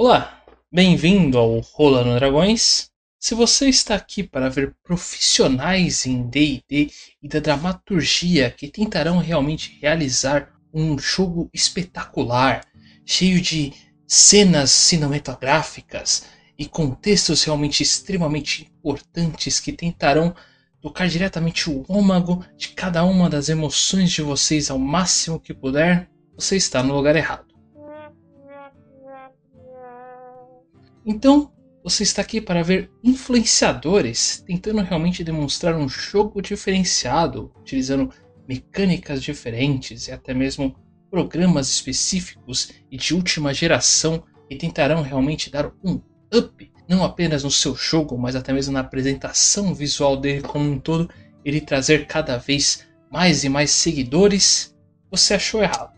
Olá, bem-vindo ao Rolando Dragões. Se você está aqui para ver profissionais em D&D e da dramaturgia que tentarão realmente realizar um jogo espetacular, cheio de cenas cinematográficas e contextos realmente extremamente importantes que tentarão tocar diretamente o âmago de cada uma das emoções de vocês ao máximo que puder, você está no lugar errado. Então, você está aqui para ver influenciadores tentando realmente demonstrar um jogo diferenciado, utilizando mecânicas diferentes e até mesmo programas específicos e de última geração que tentarão realmente dar um up, não apenas no seu jogo, mas até mesmo na apresentação visual dele como um todo, ele trazer cada vez mais e mais seguidores, você achou errado.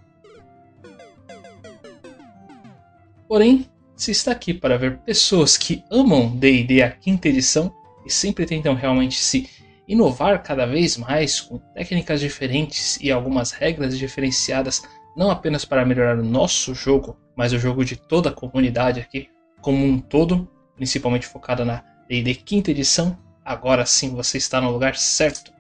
Porém, se está aqui para ver pessoas que amam D&D a quinta edição e sempre tentam realmente se inovar cada vez mais com técnicas diferentes e algumas regras diferenciadas, não apenas para melhorar o nosso jogo, mas o jogo de toda a comunidade aqui como um todo, principalmente focada na D&D quinta edição, agora sim você está no lugar certo.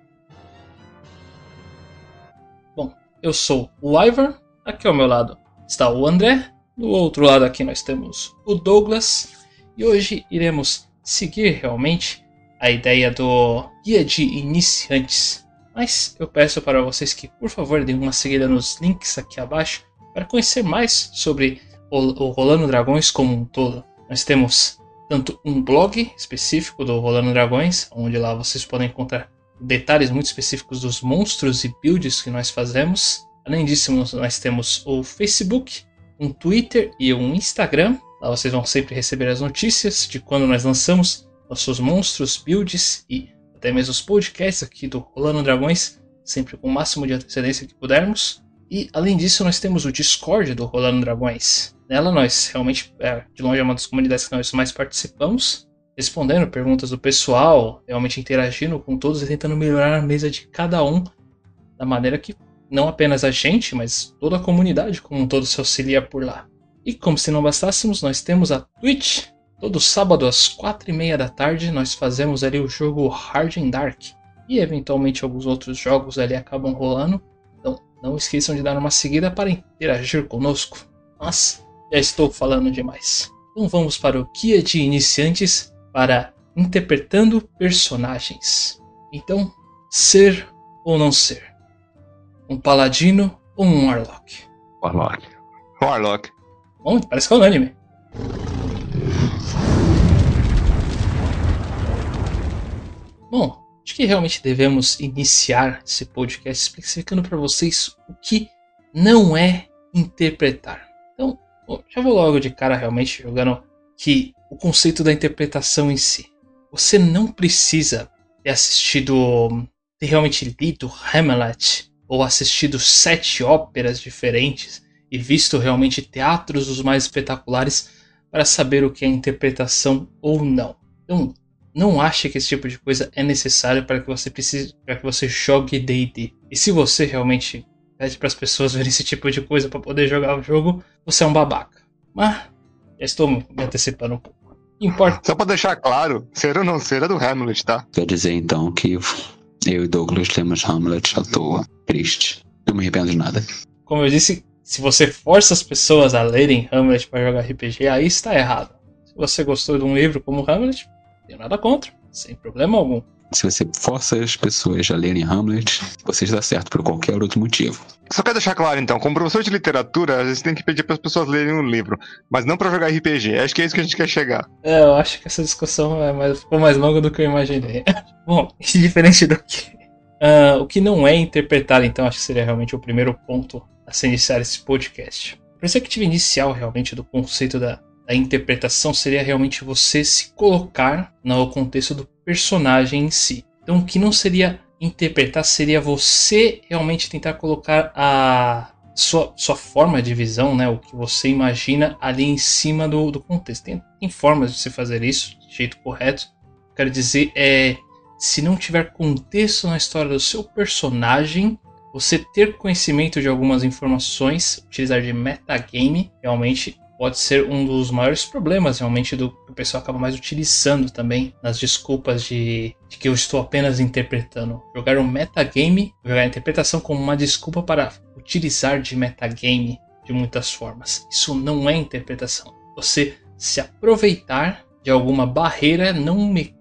Bom, eu sou o Ivar, aqui ao meu lado está o André do outro lado aqui nós temos o Douglas e hoje iremos seguir realmente a ideia do guia de iniciantes. Mas eu peço para vocês que por favor deem uma seguida nos links aqui abaixo para conhecer mais sobre o, o Rolando Dragões como um todo. Nós temos tanto um blog específico do Rolando Dragões, onde lá vocês podem encontrar detalhes muito específicos dos monstros e builds que nós fazemos. Além disso, nós temos o Facebook, um Twitter e um Instagram. Lá vocês vão sempre receber as notícias de quando nós lançamos nossos monstros, builds e até mesmo os podcasts aqui do Rolando Dragões, sempre com o máximo de antecedência que pudermos. E além disso, nós temos o Discord do Rolando Dragões. Nela nós realmente, é, de longe, é uma das comunidades que nós mais participamos, respondendo perguntas do pessoal, realmente interagindo com todos e tentando melhorar a mesa de cada um da maneira que não apenas a gente, mas toda a comunidade como um todo se auxilia por lá. E como se não bastássemos, nós temos a Twitch. Todo sábado às quatro e meia da tarde nós fazemos ali o jogo Hard and Dark. E eventualmente alguns outros jogos ali acabam rolando. Então não esqueçam de dar uma seguida para interagir conosco. Mas já estou falando demais. Então vamos para o guia de iniciantes para interpretando personagens. Então, ser ou não ser? Um paladino ou um warlock? Warlock. Warlock. Bom, parece que é unânime. Bom, acho que realmente devemos iniciar esse podcast explicando para vocês o que não é interpretar. Então, bom, já vou logo de cara realmente jogando que o conceito da interpretação em si. Você não precisa ter assistido, ter realmente lido Hamlet ou assistido sete óperas diferentes e visto realmente teatros os mais espetaculares para saber o que é interpretação ou não. Então, não ache que esse tipo de coisa é necessário para que você precise, para que você jogue D&D. E se você realmente pede para as pessoas verem esse tipo de coisa para poder jogar o jogo, você é um babaca. Mas já estou me antecipando um pouco. Importa. Só para deixar claro, ser ou não ser é do Hamlet, tá? Quer dizer então que eu e Douglas lemos Hamlet à toa. Triste. Não me arrependo de nada. Como eu disse, se você força as pessoas a lerem Hamlet para jogar RPG, aí está errado. Se você gostou de um livro como Hamlet, não tenho nada contra, sem problema algum. Se você força as pessoas a lerem Hamlet, você está certo por qualquer outro motivo. Só quero deixar claro então, como professor de literatura, a gente tem que pedir para as pessoas lerem um livro, mas não para jogar RPG. Acho que é isso que a gente quer chegar. É, eu acho que essa discussão é mais, ficou mais longa do que eu imaginei. Bom, diferente do que. Uh, o que não é interpretar, então, acho que seria realmente o primeiro ponto a se iniciar esse podcast. A perspectiva inicial, realmente, do conceito da, da interpretação seria realmente você se colocar no contexto do personagem em si. Então, o que não seria interpretar seria você realmente tentar colocar a sua, sua forma de visão, né, o que você imagina ali em cima do, do contexto. Tem, tem formas de se fazer isso de jeito correto. Quero dizer, é se não tiver contexto na história do seu personagem, você ter conhecimento de algumas informações, utilizar de metagame, realmente pode ser um dos maiores problemas realmente do que o pessoal acaba mais utilizando também nas desculpas de, de que eu estou apenas interpretando. Jogar um metagame, jogar a interpretação como uma desculpa para utilizar de metagame de muitas formas. Isso não é interpretação. Você se aproveitar de alguma barreira não mecânica,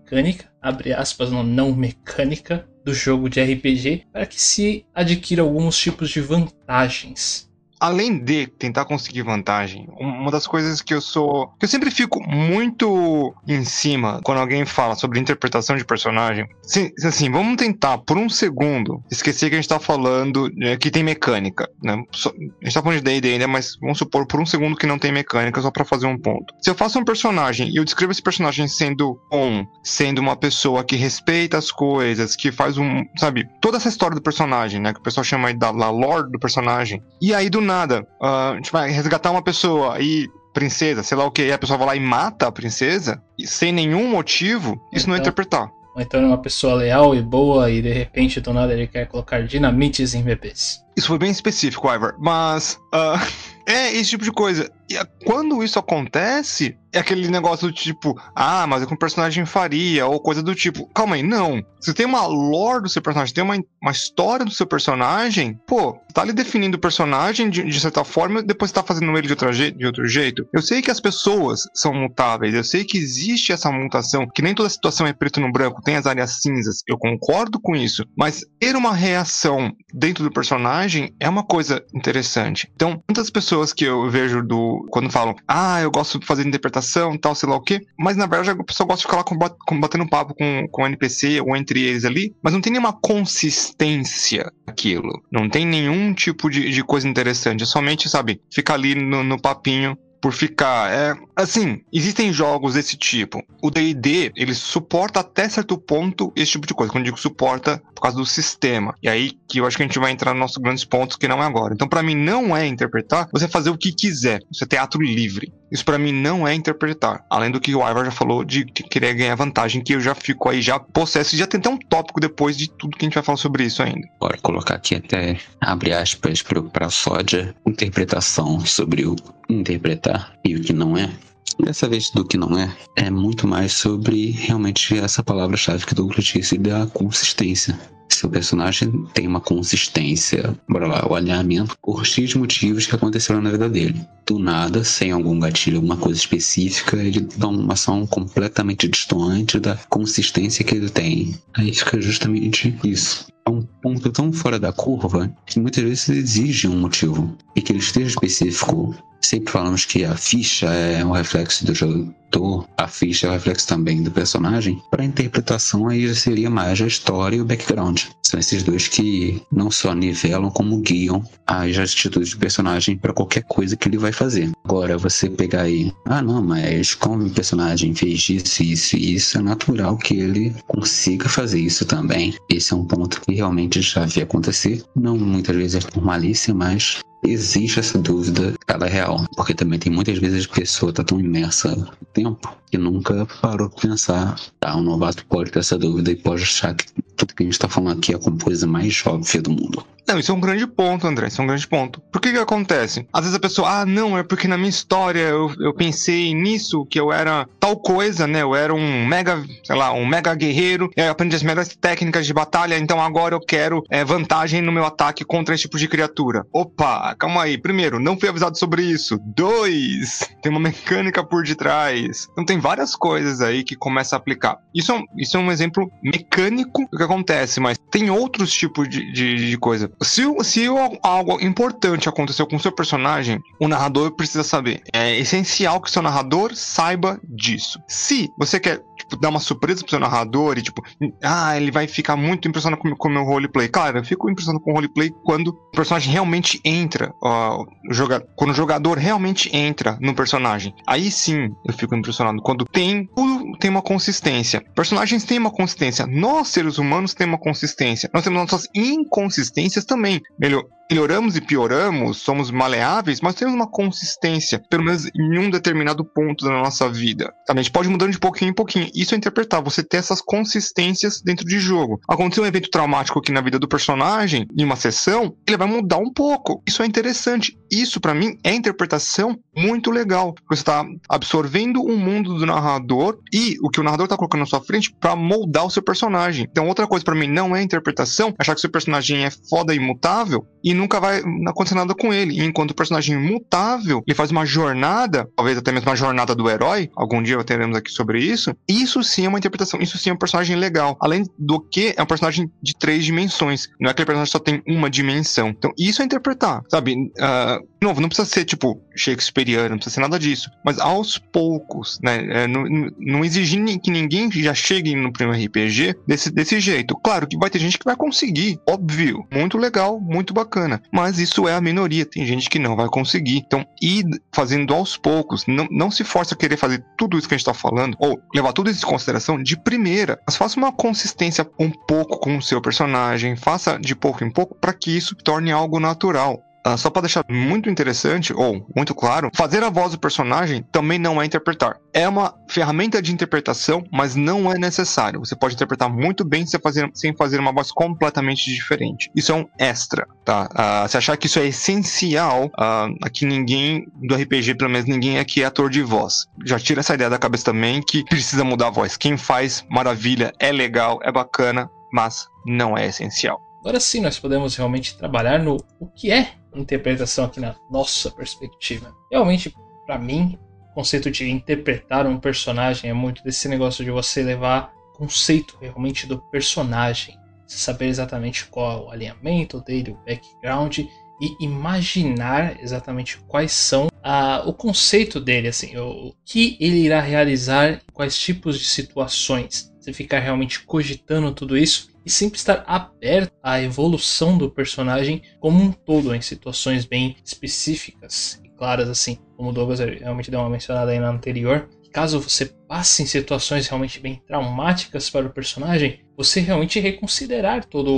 abre aspas, não, não mecânica, do jogo de RPG para que se adquira alguns tipos de vantagens além de tentar conseguir vantagem, uma das coisas que eu sou. que eu sempre fico muito em cima quando alguém fala sobre interpretação de personagem. Sim, assim, vamos tentar por um segundo esquecer que a gente tá falando é, que tem mecânica. Né? A gente tá falando de DD ainda, mas vamos supor por um segundo que não tem mecânica, só para fazer um ponto. Se eu faço um personagem e eu descrevo esse personagem sendo um, sendo uma pessoa que respeita as coisas, que faz um. sabe, toda essa história do personagem, né? Que o pessoal chama aí da, da lore do personagem. E aí do nada. Uh, a gente vai resgatar uma pessoa e princesa, sei lá o que, e a pessoa vai lá e mata a princesa, sem nenhum motivo, isso então, não é então, interpretar. Ou então é uma pessoa leal e boa e de repente do nada ele quer colocar dinamites em bebês. Isso foi bem específico, Ivar, mas uh, é esse tipo de coisa. E quando isso acontece, é aquele negócio do tipo, ah, mas é que um personagem faria, ou coisa do tipo. Calma aí, não. Você tem uma lore do seu personagem, tem uma, uma história do seu personagem, pô, tá ali definindo o personagem de, de certa forma, depois tá fazendo ele de outro, de outro jeito. Eu sei que as pessoas são mutáveis, eu sei que existe essa mutação, que nem toda situação é preto no branco, tem as áreas cinzas, eu concordo com isso, mas ter uma reação dentro do personagem é uma coisa interessante. Então, muitas pessoas que eu vejo do quando falam, ah, eu gosto de fazer interpretação, tal, sei lá o quê, mas na verdade a pessoa gosta de ficar lá batendo papo com, com o NPC ou entre eles ali, mas não tem nenhuma consistência aquilo. Não tem nenhum tipo de, de coisa interessante. É somente, sabe, ficar ali no, no papinho por ficar. É, assim, existem jogos desse tipo. O D&D, ele suporta até certo ponto esse tipo de coisa. Quando eu digo suporta, por causa do sistema. E aí que eu acho que a gente vai entrar nos nossos grandes pontos, que não é agora. Então, para mim, não é interpretar você fazer o que quiser. Isso é teatro livre. Isso para mim não é interpretar. Além do que o Ivar já falou de querer ganhar vantagem, que eu já fico aí já possesso. Já até um tópico depois de tudo que a gente vai falar sobre isso ainda. Bora colocar aqui até, abre aspas, para sódia, interpretação sobre o interpretar e o que não é. Dessa vez, do que não é, é muito mais sobre realmente essa palavra-chave que Douglas disse da consistência. Se o personagem tem uma consistência, bora lá, o alinhamento por X motivos que aconteceram na vida dele. Do nada, sem algum gatilho, alguma coisa específica, ele dá uma ação completamente distante da consistência que ele tem. Aí fica justamente isso é um ponto tão fora da curva que muitas vezes exige um motivo e que ele esteja específico Sempre falamos que a ficha é um reflexo do jogador, a ficha é um reflexo também do personagem. Para a interpretação, aí seria mais a história e o background. São esses dois que não só nivelam, como guiam as atitudes do personagem para qualquer coisa que ele vai fazer. Agora, você pegar aí, ah, não, mas como o personagem fez isso, isso e isso, é natural que ele consiga fazer isso também. Esse é um ponto que realmente já vi acontecer. Não muitas vezes é por malícia, mas existe essa dúvida, ela é real, porque também tem muitas vezes a pessoa tá tão imersa no tempo que nunca parou pra pensar, tá, um novato pode ter essa dúvida e pode achar que tudo que a gente tá falando aqui é a coisa mais óbvia do mundo. Não, isso é um grande ponto, André. Isso é um grande ponto. Por que que acontece? Às vezes a pessoa, ah, não, é porque na minha história eu, eu pensei nisso, que eu era tal coisa, né? Eu era um mega, sei lá, um mega guerreiro, eu aprendi as melhores técnicas de batalha, então agora eu quero é, vantagem no meu ataque contra esse tipo de criatura. Opa, calma aí. Primeiro, não fui avisado sobre isso. Dois, tem uma mecânica por detrás. Então tem várias coisas aí que começa a aplicar. Isso é um, isso é um exemplo mecânico do que acontece, mas tem outros tipos de, de, de coisa. Se, se algo importante aconteceu com o seu personagem, o narrador precisa saber. É essencial que seu narrador saiba disso. Se você quer tipo, dar uma surpresa pro seu narrador e, tipo, ah, ele vai ficar muito impressionado com, o meu roleplay. Claro, eu fico impressionado com o roleplay quando o personagem realmente entra, ó, joga, quando o jogador realmente entra no personagem. Aí sim eu fico impressionado. Quando tem, tem uma consistência. Personagens têm uma consistência. Nós, seres humanos, temos uma consistência. Nós temos nossas inconsistências também. Melhor, melhoramos e pioramos, somos maleáveis, mas temos uma consistência, pelo menos em um determinado ponto da nossa vida. A gente pode mudando de pouquinho em pouquinho. Isso é interpretar, você ter essas consistências dentro de jogo. Aconteceu um evento traumático aqui na vida do personagem, em uma sessão, ele vai mudar um pouco. Isso é interessante. Isso, para mim, é interpretação muito legal. Você está absorvendo o mundo do narrador e o que o narrador está colocando na sua frente para moldar o seu personagem. Então, outra coisa para mim não é interpretação, achar que seu personagem é foda e imutável e nunca vai acontecer nada com ele. E enquanto o personagem imutável, ele faz uma jornada, talvez até mesmo uma jornada do herói, algum dia teremos aqui sobre isso. Isso sim é uma interpretação, isso sim é um personagem legal. Além do que é um personagem de três dimensões. Não é que o personagem só tem uma dimensão. Então, isso é interpretar, sabe? Uh, de novo, não precisa ser tipo Shakespeareano, não precisa ser nada disso. Mas aos poucos, né? É, não, não exigir que ninguém já chegue no primeiro RPG desse, desse jeito. Claro que vai ter gente que vai conseguir, óbvio. Muito legal, muito bacana. Mas isso é a minoria. Tem gente que não vai conseguir. Então, ir fazendo aos poucos. Não, não se force a querer fazer tudo isso que a gente tá falando, ou levar tudo isso em consideração de primeira. Mas faça uma consistência um pouco com o seu personagem. Faça de pouco em pouco para que isso torne algo natural. Uh, só para deixar muito interessante ou muito claro, fazer a voz do personagem também não é interpretar. É uma ferramenta de interpretação, mas não é necessário. Você pode interpretar muito bem sem fazer, sem fazer uma voz completamente diferente. Isso é um extra, tá? Uh, se achar que isso é essencial, uh, aqui ninguém do RPG, pelo menos ninguém aqui é ator de voz. Já tira essa ideia da cabeça também que precisa mudar a voz. Quem faz, maravilha, é legal, é bacana, mas não é essencial. Agora sim nós podemos realmente trabalhar no o que é interpretação aqui na nossa perspectiva. Realmente, para mim, o conceito de interpretar um personagem é muito desse negócio de você levar conceito realmente do personagem, saber exatamente qual é o alinhamento dele, o background e imaginar exatamente quais são uh, o conceito dele, assim, o, o que ele irá realizar, quais tipos de situações. Ficar realmente cogitando tudo isso e sempre estar aberto à evolução do personagem como um todo, em situações bem específicas e claras, assim, como o Douglas realmente deu uma mencionada aí na anterior. Caso você passe em situações realmente bem traumáticas para o personagem, você realmente reconsiderar toda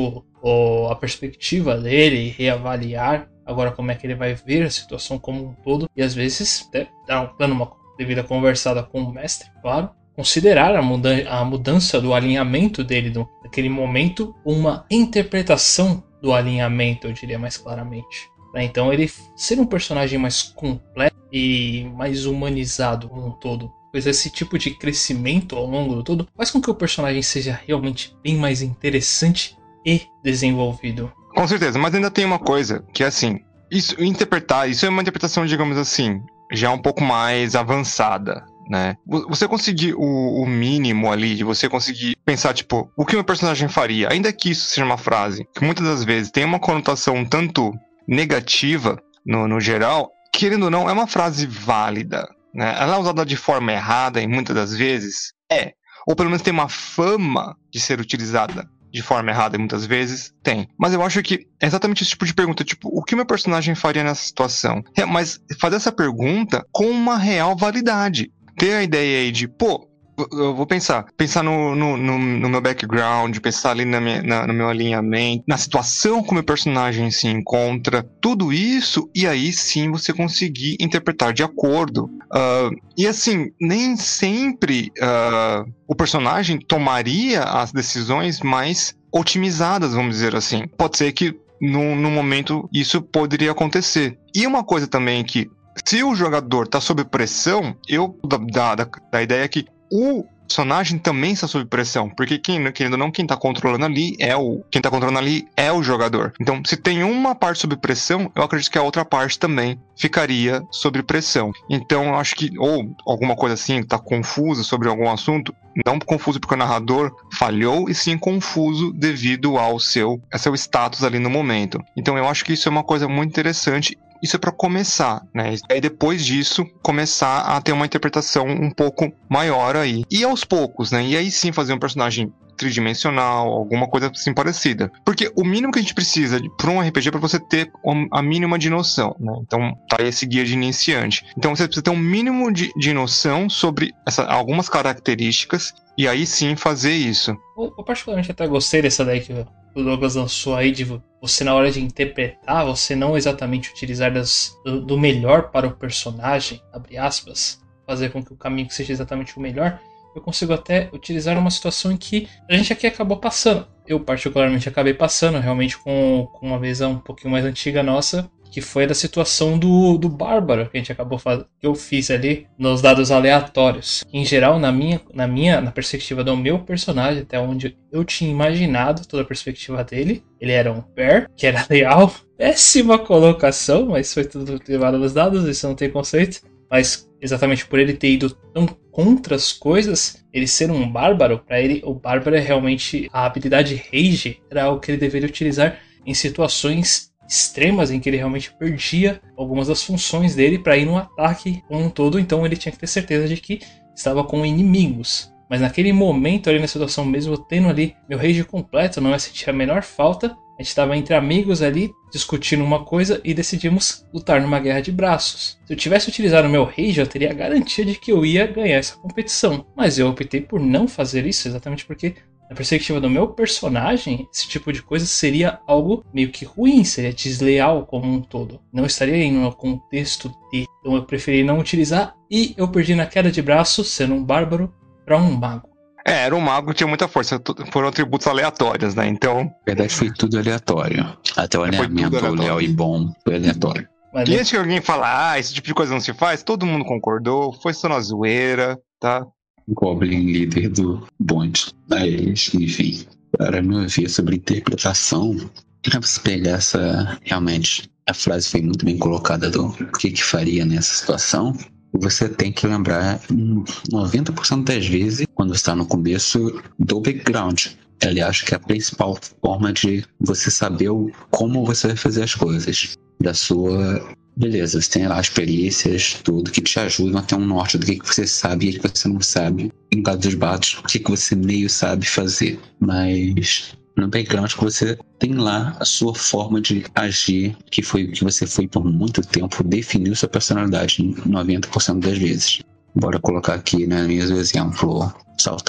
a perspectiva dele, reavaliar agora como é que ele vai ver a situação como um todo e às vezes até dando uma devida conversada com o mestre, claro, considerar a, muda a mudança do alinhamento dele do, naquele momento uma interpretação do alinhamento, eu diria mais claramente. Né? Então ele ser um personagem mais completo e mais humanizado como um todo. Pois esse tipo de crescimento ao longo do todo faz com que o personagem seja realmente bem mais interessante e desenvolvido. Com certeza, mas ainda tem uma coisa que é assim, isso interpretar, isso é uma interpretação, digamos assim, já um pouco mais avançada né? Você conseguir o, o, mínimo ali, de você conseguir pensar, tipo, o que meu personagem faria, ainda que isso seja uma frase que muitas das vezes tem uma conotação um tanto negativa no, no geral, querendo ou não, é uma frase válida, né? Ela é usada de forma errada e muitas das vezes é, ou pelo menos tem uma fama de ser utilizada de forma errada muitas vezes? Tem. Mas eu acho que é exatamente esse tipo de pergunta, tipo, o que meu personagem faria nessa situação? É, mas fazer essa pergunta com uma real validade ter a ideia aí de, pô, eu vou pensar, pensar no, no, no, no meu background, pensar ali na minha, na, no meu alinhamento, na situação que o meu personagem se encontra, tudo isso, e aí sim você conseguir interpretar de acordo. Uh, e assim, nem sempre uh, o personagem tomaria as decisões mais otimizadas, vamos dizer assim. Pode ser que no, no momento isso poderia acontecer. E uma coisa também que se o jogador tá sob pressão, eu da, da, da ideia que o personagem também está sob pressão, porque quem, querendo ou não, quem tá controlando ali é o quem tá controlando ali é o jogador. Então, se tem uma parte sob pressão, eu acredito que a outra parte também ficaria sob pressão. Então, eu acho que ou alguma coisa assim, tá confusa sobre algum assunto, não confuso porque o narrador falhou, e sim confuso devido ao seu, ao seu status ali no momento. Então, eu acho que isso é uma coisa muito interessante isso é para começar, né? E aí depois disso começar a ter uma interpretação um pouco maior aí. E aos poucos, né? E aí sim fazer um personagem tridimensional, alguma coisa assim parecida. Porque o mínimo que a gente precisa para um RPG é para você ter a mínima de noção, né? Então, tá esse guia de iniciante. Então, você precisa ter um mínimo de, de noção sobre essa, algumas características e aí sim fazer isso. Eu, eu particularmente até gostei dessa daí que o Douglas lançou aí de você na hora de interpretar, você não exatamente utilizar das, do, do melhor para o personagem, abre aspas, fazer com que o caminho seja exatamente o melhor, eu consigo até utilizar uma situação em que a gente aqui acabou passando. Eu, particularmente, acabei passando realmente com, com uma visão um pouquinho mais antiga nossa, que foi da situação do, do Bárbaro, que a gente acabou fazendo, que eu fiz ali nos dados aleatórios. Em geral, na minha, na minha, na perspectiva do meu personagem, até onde eu tinha imaginado toda a perspectiva dele, ele era um pair, que era leal. Péssima colocação, mas foi tudo levado nos dados, isso não tem conceito. Mas exatamente por ele ter ido tão contra as coisas, ele ser um bárbaro, para ele o bárbaro é realmente a habilidade rage, era algo que ele deveria utilizar em situações extremas em que ele realmente perdia algumas das funções dele para ir no ataque como um todo, então ele tinha que ter certeza de que estava com inimigos. Mas naquele momento ali na situação mesmo, tendo ali meu rage completo, não ia sentir a menor falta. A gente estava entre amigos ali, discutindo uma coisa e decidimos lutar numa guerra de braços. Se eu tivesse utilizado meu rage, eu teria a garantia de que eu ia ganhar essa competição. Mas eu optei por não fazer isso, exatamente porque na perspectiva do meu personagem, esse tipo de coisa seria algo meio que ruim, seria desleal como um todo. Não estaria em um contexto de. Então eu preferi não utilizar e eu perdi na queda de braço, sendo um bárbaro, para um mago. É, era um mago, tinha muita força. Foram atributos aleatórios, né? Então. Na verdade, foi tudo aleatório. Até o alinhamento leal e bom foi aleatório. Mas, e antes que alguém falar, ah, esse tipo de coisa não se faz, todo mundo concordou, foi só na zoeira, tá? Goblin líder do bonde. Mas, enfim, para meu ver sobre interpretação, para você pegar essa. Realmente, a frase foi muito bem colocada do que que faria nessa situação. Você tem que lembrar 90% das vezes, quando está no começo, do background. Aliás, que é a principal forma de você saber como você vai fazer as coisas. Da sua Beleza, você tem lá experiências, tudo que te ajudam a ter um norte do que, que você sabe e o que você não sabe. Em caso dos batos, o que, que você meio sabe fazer. Mas no background você tem lá a sua forma de agir, que foi o que você foi por muito tempo, definiu sua personalidade 90% das vezes. Bora colocar aqui, né, mesmo exemplo,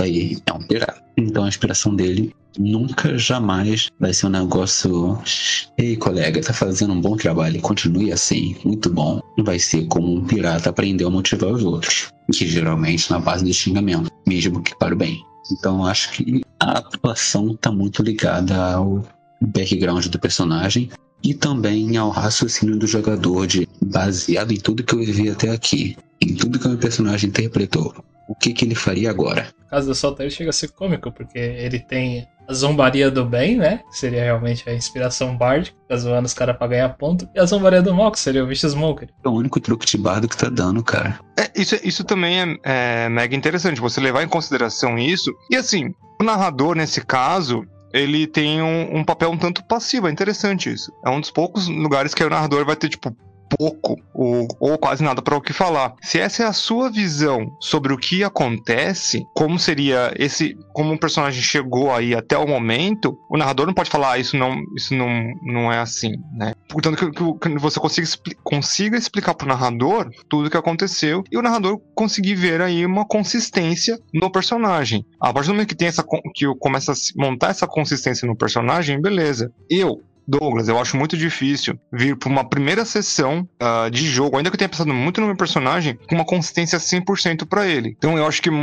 aí, é um pirata. Então a inspiração dele nunca, jamais vai ser um negócio. Ei, colega, tá fazendo um bom trabalho, continue assim, muito bom. Vai ser como um pirata aprender a motivar os outros, que geralmente na base do xingamento, mesmo que para o bem. Então acho que a atuação tá muito ligada ao background do personagem e também ao raciocínio do jogador, de baseado em tudo que eu vivi até aqui, em tudo que o meu personagem interpretou o que, que ele faria agora. O caso do Soltair chega a ser cômico, porque ele tem a zombaria do bem, né? Que seria realmente a inspiração bard, tá zoando os caras pra ganhar ponto. E a zombaria do mal, que seria o bicho Smoker. É o único truque de bardo que tá dando, cara. É, isso, isso também é, é mega interessante, você levar em consideração isso. E assim, o narrador, nesse caso, ele tem um, um, papel um tanto passivo. É interessante isso. É um dos poucos lugares que o narrador vai ter, tipo, pouco ou, ou quase nada para o que falar. Se essa é a sua visão sobre o que acontece, como seria esse, como um personagem chegou aí até o momento, o narrador não pode falar ah, isso não, isso não, não é assim, né? Portanto, que, que você consiga, consiga explicar pro narrador tudo o que aconteceu e o narrador conseguir ver aí uma consistência no personagem. A partir do momento que tem essa que começa a montar essa consistência no personagem, beleza. Eu Douglas, eu acho muito difícil vir para uma primeira sessão uh, de jogo, ainda que eu tenha pensado muito no meu personagem, com uma consistência 100% para ele. Então eu acho que uh,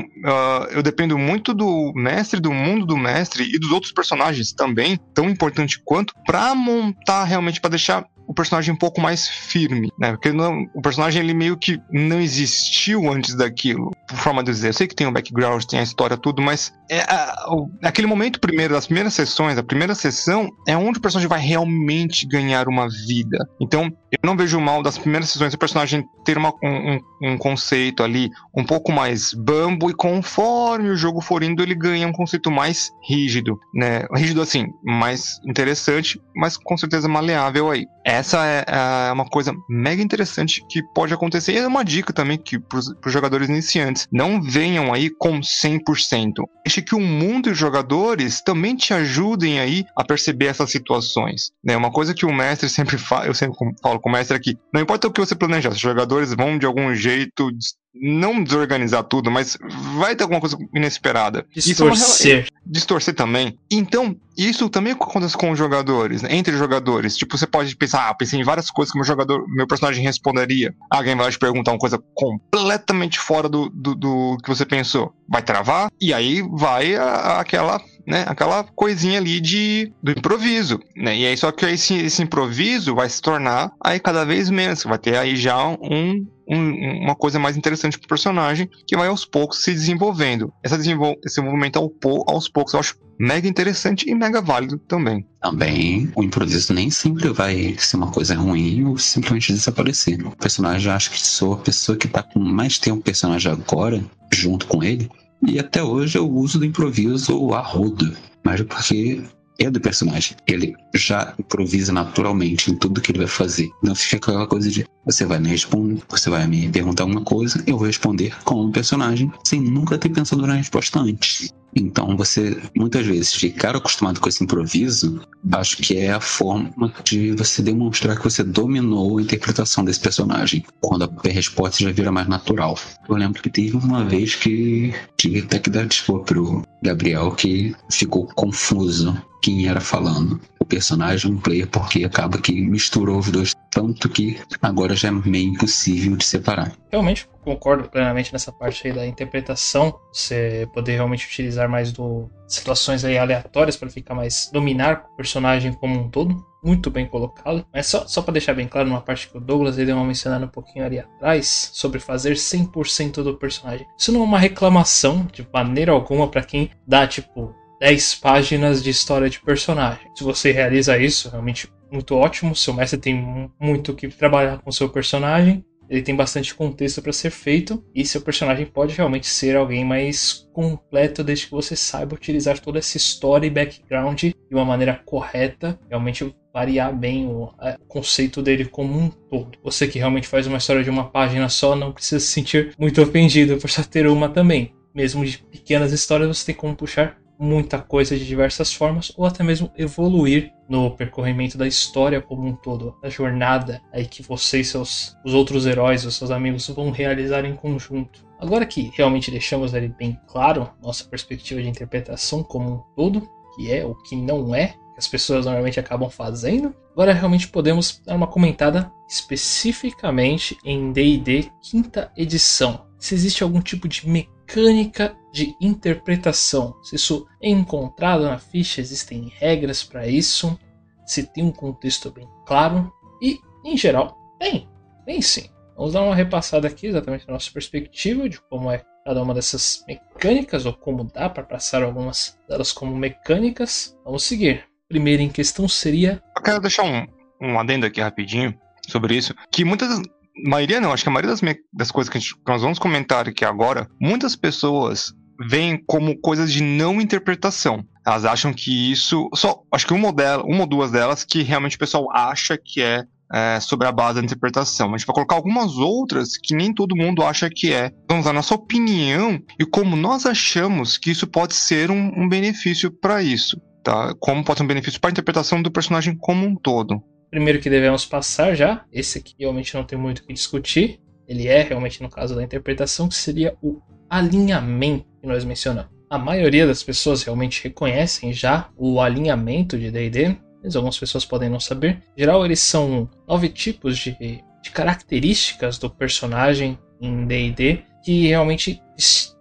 eu dependo muito do mestre, do mundo do mestre e dos outros personagens também, tão importante quanto, para montar realmente, para deixar o personagem um pouco mais firme, né? Porque não, o personagem ele meio que não existiu antes daquilo, por forma de dizer. Eu sei que tem o background, tem a história, tudo, mas é a, o, aquele momento primeiro, das primeiras sessões, a primeira sessão é onde o personagem vai realmente ganhar uma vida. Então, eu não vejo mal das primeiras sessões o personagem ter uma, um, um, conceito ali um pouco mais bambo e conforme o jogo for indo, ele ganha um conceito mais rígido, né? Rígido assim, mais interessante, mas com certeza maleável aí. Essa é, é uma coisa mega interessante que pode acontecer. E é uma dica também que para os jogadores iniciantes, não venham aí com 100%. Deixe que o mundo e os jogadores também te ajudem aí a perceber essas situações. Né? Uma coisa que o mestre sempre fala, eu sempre falo com o mestre aqui, não importa o que você planejar, os jogadores vão de algum jeito não desorganizar tudo, mas vai ter alguma coisa inesperada. Distorcer. É uma, distorcer também. Então, isso também acontece com os jogadores, né? entre jogadores. Tipo, você pode pensar, ah, pensei em várias coisas que meu jogador, meu personagem responderia. Alguém vai te perguntar uma coisa completamente fora do, do, do que você pensou. Vai travar, e aí vai a, a, aquela né, aquela coisinha ali de do improviso, né? E aí só que esse, esse improviso vai se tornar aí cada vez menos, vai ter aí já um um, uma coisa mais interessante pro personagem que vai aos poucos se desenvolvendo. Essa desenvol esse desenvolvimento ao, aos poucos eu acho mega interessante e mega válido também. Também, o improviso nem sempre vai ser uma coisa ruim ou simplesmente desaparecer. O personagem, acho que sou a pessoa que tá com mais tempo personagem agora, junto com ele, e até hoje eu uso do improviso a roda. Mas porque é do personagem. Ele já improvisa naturalmente em tudo que ele vai fazer. Não fica aquela coisa de você vai me responder, você vai me perguntar alguma coisa, eu vou responder como personagem, sem nunca ter pensado na resposta antes. Então você, muitas vezes, ficar acostumado com esse improviso, acho que é a forma de você demonstrar que você dominou a interpretação desse personagem. Quando a resposta já vira mais natural. Eu lembro que teve uma vez que tive até que dar desculpa pro Gabriel que ficou confuso quem era falando. O personagem e o player, porque acaba que misturou os dois tanto que agora já é meio impossível de separar. Realmente concordo plenamente nessa parte aí da interpretação, você poder realmente utilizar mais do situações aí aleatórias para ficar mais dominar o personagem como um todo. Muito bem colocado. Mas só, só para deixar bem claro, uma parte que o Douglas ele deu uma mencionada um pouquinho ali atrás sobre fazer 100% do personagem. Isso não é uma reclamação de maneira alguma para quem dá tipo 10 páginas de história de personagem. Se você realiza isso, realmente muito ótimo. Seu mestre tem muito que trabalhar com seu personagem. Ele tem bastante contexto para ser feito e seu personagem pode realmente ser alguém mais completo desde que você saiba utilizar toda essa história e background de uma maneira correta, realmente variar bem o, o, conceito dele como um todo. Você que realmente faz uma história de uma página só não precisa se sentir muito ofendido por só ter uma também. Mesmo de pequenas histórias você tem como puxar muita coisa de diversas formas ou até mesmo evoluir no percorrimento da história como um todo, da jornada aí que você e seus os outros heróis, os seus amigos vão realizar em conjunto. Agora que realmente deixamos ali bem claro nossa perspectiva de interpretação como um todo, que é o que não é, que as pessoas normalmente acabam fazendo, agora realmente podemos dar uma comentada especificamente em D&D quinta edição. Se existe algum tipo de mecânica de interpretação. Se isso é encontrado na ficha, existem regras para isso, se tem um contexto bem claro e, em geral, tem, tem sim. Vamos dar uma repassada aqui exatamente na nossa perspectiva de como é cada uma dessas mecânicas ou como dá para passar algumas delas como mecânicas. Vamos seguir. Primeiro em questão seria. Eu quero deixar um, um adendo aqui rapidinho sobre isso, que muitas maioria não, acho que a maioria das, das coisas que, gente, que, nós vamos comentar aqui agora, muitas pessoas veem como coisas de não interpretação. Elas acham que isso. Só acho que uma, dela, uma ou duas delas que realmente o pessoal acha que é, é, sobre a base da interpretação. A gente vai colocar algumas outras que nem todo mundo acha que é. Vamos a nossa opinião e como nós achamos que isso pode ser um, um benefício para isso. Tá? Como pode ser um benefício para a interpretação do personagem como um todo. Primeiro que devemos passar já, esse aqui realmente não tem muito o que discutir. Ele é realmente no caso da interpretação, que seria o alinhamento que nós mencionamos. A maioria das pessoas realmente reconhecem já o alinhamento de D&D, mas algumas pessoas podem não saber. Em geral, eles são nove tipos de, de características do personagem em D&D que realmente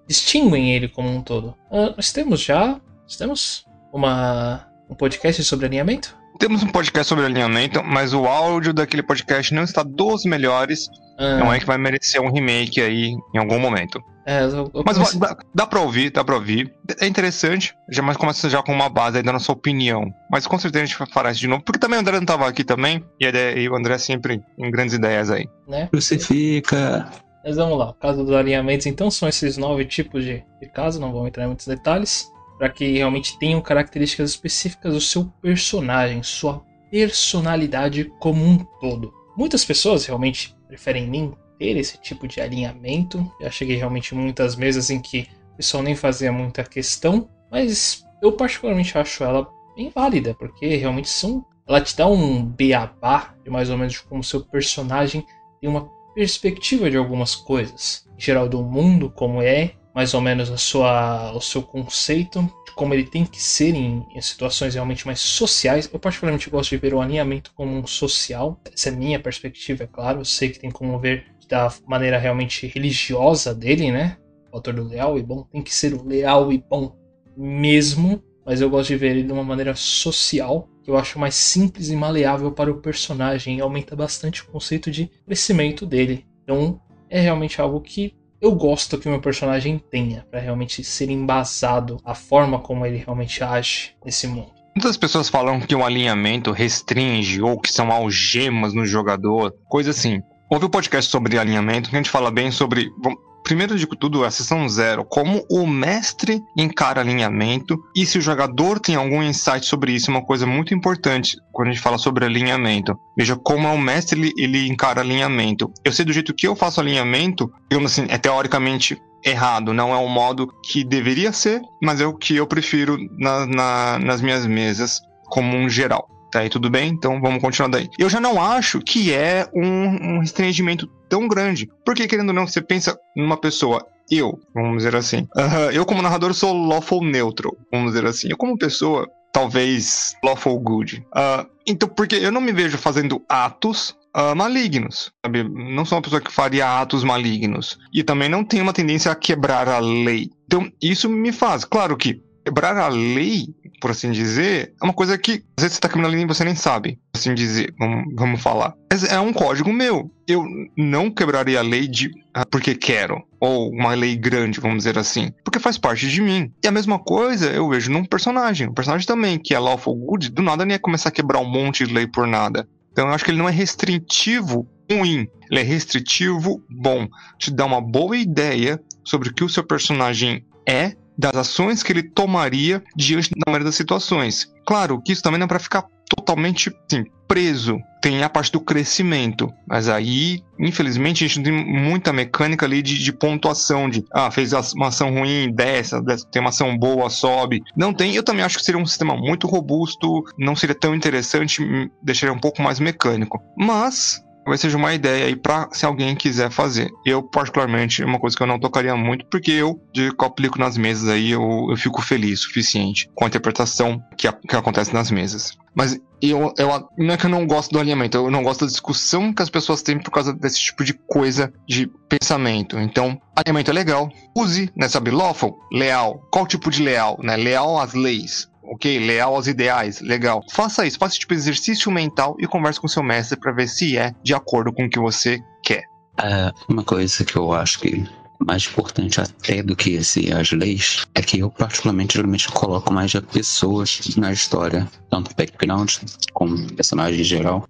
distinguem ele como um todo. Uh, nós temos já, nós temos uma, um podcast sobre alinhamento? Temos um podcast sobre alinhamento, mas o áudio daquele podcast não está dos melhores. Ah. Não é que vai merecer um remake aí em algum momento. É, eu, eu mas dá, dá pra ouvir, dá pra ouvir. É interessante, já, mas começa já com uma base aí da nossa opinião. Mas com certeza a gente fará isso de novo, porque também o André não tava aqui também, e, e o André sempre em grandes ideias aí. Né? Crucifica. Mas vamos lá, o caso dos alinhamentos então são esses nove tipos de, de caso, não vou entrar em muitos detalhes para que realmente tenham características específicas do seu personagem, sua personalidade como um todo. Muitas pessoas realmente preferem nem ter esse tipo de alinhamento. Já cheguei realmente muitas mesas em que o pessoal nem fazia muita questão, mas eu particularmente acho ela bem válida, porque realmente são ela te dá um beabá de mais ou menos como seu personagem tem uma perspectiva de algumas coisas, em geral do mundo como é, mais ou menos a sua, o seu conceito como ele tem que ser em, em, situações realmente mais sociais. Eu particularmente gosto de ver o alinhamento como um social. Essa é minha perspectiva, é claro. Eu sei que tem como ver da maneira realmente religiosa dele, né? O autor do leal e bom tem que ser o leal e bom mesmo, mas eu gosto de ver ele de uma maneira social, que eu acho mais simples e maleável para o personagem e aumenta bastante o conceito de crescimento dele. Então, é realmente algo que eu gosto que o meu personagem tenha, para realmente ser embasado a forma como ele realmente age nesse mundo. Muitas pessoas falam que o alinhamento restringe ou que são algemas no jogador, coisa assim. Houve um podcast sobre alinhamento que a gente fala bem sobre primeiro de tudo, a sessão zero, como o mestre encara alinhamento e se o jogador tem algum insight sobre isso, é uma coisa muito importante quando a gente fala sobre alinhamento. Veja como é o mestre ele, ele encara alinhamento. Eu sei do jeito que eu faço alinhamento, digamos assim, é teoricamente errado, não é o modo que deveria ser, mas é o que eu prefiro na, na, nas minhas mesas como um geral. Tá aí tudo bem? Então vamos continuar daí. Eu já não acho que é um, um restringimento tão grande. Porque, querendo ou não, você pensa numa pessoa. Eu, vamos dizer assim. Uh, eu, como narrador, sou lawful neutral, vamos dizer assim. Eu, como pessoa, talvez lawful good. Uh, então, porque eu não me vejo fazendo atos uh, malignos, sabe? Não sou uma pessoa que faria atos malignos. E também não tenho uma tendência a quebrar a lei. Então, isso me faz. Claro que quebrar a lei, por assim dizer, é uma coisa que às vezes você tá quebrando a lei e você nem sabe, assim dizer, vamos, vamos falar. Mas é um código meu. Eu não quebraria a lei de ah, porque quero, ou uma lei grande, vamos dizer assim, porque faz parte de mim. E a mesma coisa eu vejo num personagem. Um personagem também, que é lawful good, do nada nem ia começar a quebrar um monte de lei por nada. Então eu acho que ele não é restritivo ruim, ele é restritivo bom. Te dá uma boa ideia sobre o que o seu personagem é das ações que ele tomaria diante da maioria das situações. Claro que isso também não é para ficar totalmente assim, preso. Tem a parte do crescimento, mas aí, infelizmente, a gente tem muita mecânica ali de, de pontuação, de ah, fez uma ação ruim, dessa, tem uma ação boa, sobe. Não tem, eu também acho que seria um sistema muito robusto, não seria tão interessante, hum, deixaria um pouco mais mecânico. Mas talvez seja uma ideia aí para se alguém quiser fazer. Eu, particularmente, é uma coisa que eu não tocaria muito, porque eu, de eu aplico nas mesas aí, eu, eu fico feliz o suficiente com a interpretação que, a, que acontece nas mesas. Mas eu, eu, não é que eu não gosto do alinhamento, eu não gosto da discussão que as pessoas têm por causa desse tipo de coisa de pensamento. Então, alinhamento é legal. Use, né, sabe, lawful, leal. Qual tipo de leal, né? Leal às leis ok, leal aos ideais, legal. Faça isso, faça tipo exercício mental e converse com seu mestre para ver se é de acordo com o que você quer. É, uma coisa que eu acho que mais importante até do que esse, as leis é que eu particularmente geralmente coloco mais pessoas na história, tanto background como personagem em geral.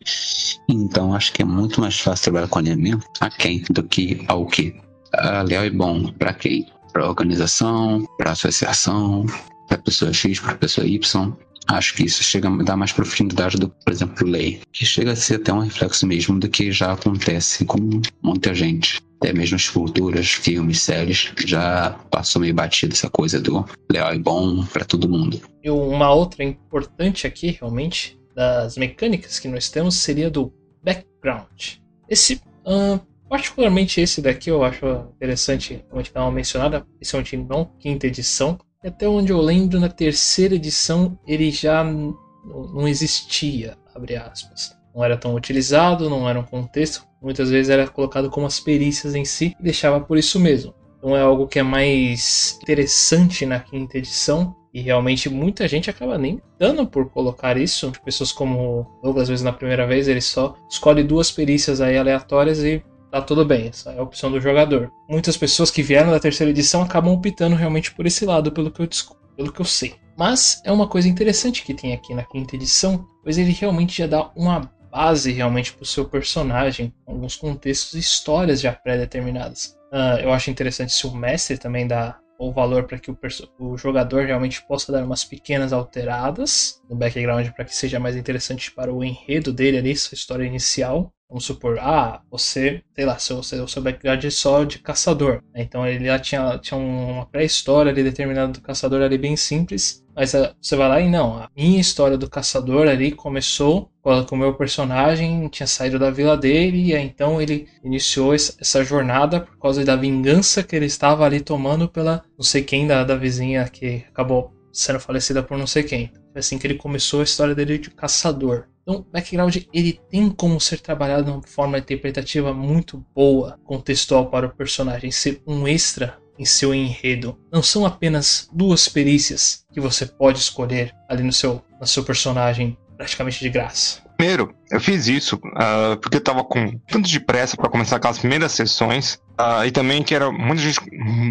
Então acho que é muito mais fácil trabalhar com alinhamento a quem do que ao que. Uh, leal e bom para quem? Para organização, para associação, para pessoa X, para pessoa Y. Acho que isso chega a dar mais profundidade do, por exemplo, lei, que chega a ser até um reflexo mesmo do que já acontece com muita gente. Até mesmo as culturas, filmes, séries, já passou meio batido essa coisa do leal e bom para todo mundo. E uma outra importante aqui, realmente, das mecânicas que nós temos seria do background. Esse, uh, particularmente esse daqui eu acho interessante, a gente dá uma mencionada, principalmente não quinta edição, até onde eu lembro, na terceira edição ele já não existia, abre aspas. Não era tão utilizado, não era um contexto, muitas vezes era colocado como as perícias em si e deixava por isso mesmo. Então é algo que é mais interessante na quinta edição e realmente muita gente acaba nem dando por colocar isso. Pessoas como Douglas, às vezes na primeira vez, ele só escolhe duas perícias aí aleatórias e tá tudo bem, essa é a opção do jogador. Muitas pessoas que vieram da terceira edição acabam optando realmente por esse lado, pelo que eu, pelo que eu sei. Mas é uma coisa interessante que tem aqui na quinta edição, pois ele realmente já dá uma base realmente para o seu personagem, alguns contextos e histórias já pré-determinadas. Uh, eu acho interessante se o mestre também dá o valor para que o, o, jogador realmente possa dar umas pequenas alteradas no background para que seja mais interessante para o enredo dele ali, sua história inicial. Vamos supor, ah, você, sei lá, seu, seu, seu background é só de caçador. Né? Então ele já tinha, tinha uma pré-história ali determinada do caçador ali bem simples. Mas uh, você vai lá e não, a minha história do caçador ali começou quando o meu personagem tinha saído da vila dele e aí, então ele iniciou essa jornada por causa da vingança que ele estava ali tomando pela não sei quem da, da vizinha que acabou sendo falecida por não sei quem. Foi assim que ele começou a história dele de caçador. Então, o background ele tem como ser trabalhado de uma forma interpretativa muito boa, contextual para o personagem, ser um extra em seu enredo. Não são apenas duas perícias que você pode escolher ali no seu, no seu personagem praticamente de graça. Primeiro, eu fiz isso uh, porque eu tava com tanto de pressa para começar aquelas primeiras sessões. Uh, e também que era muita gente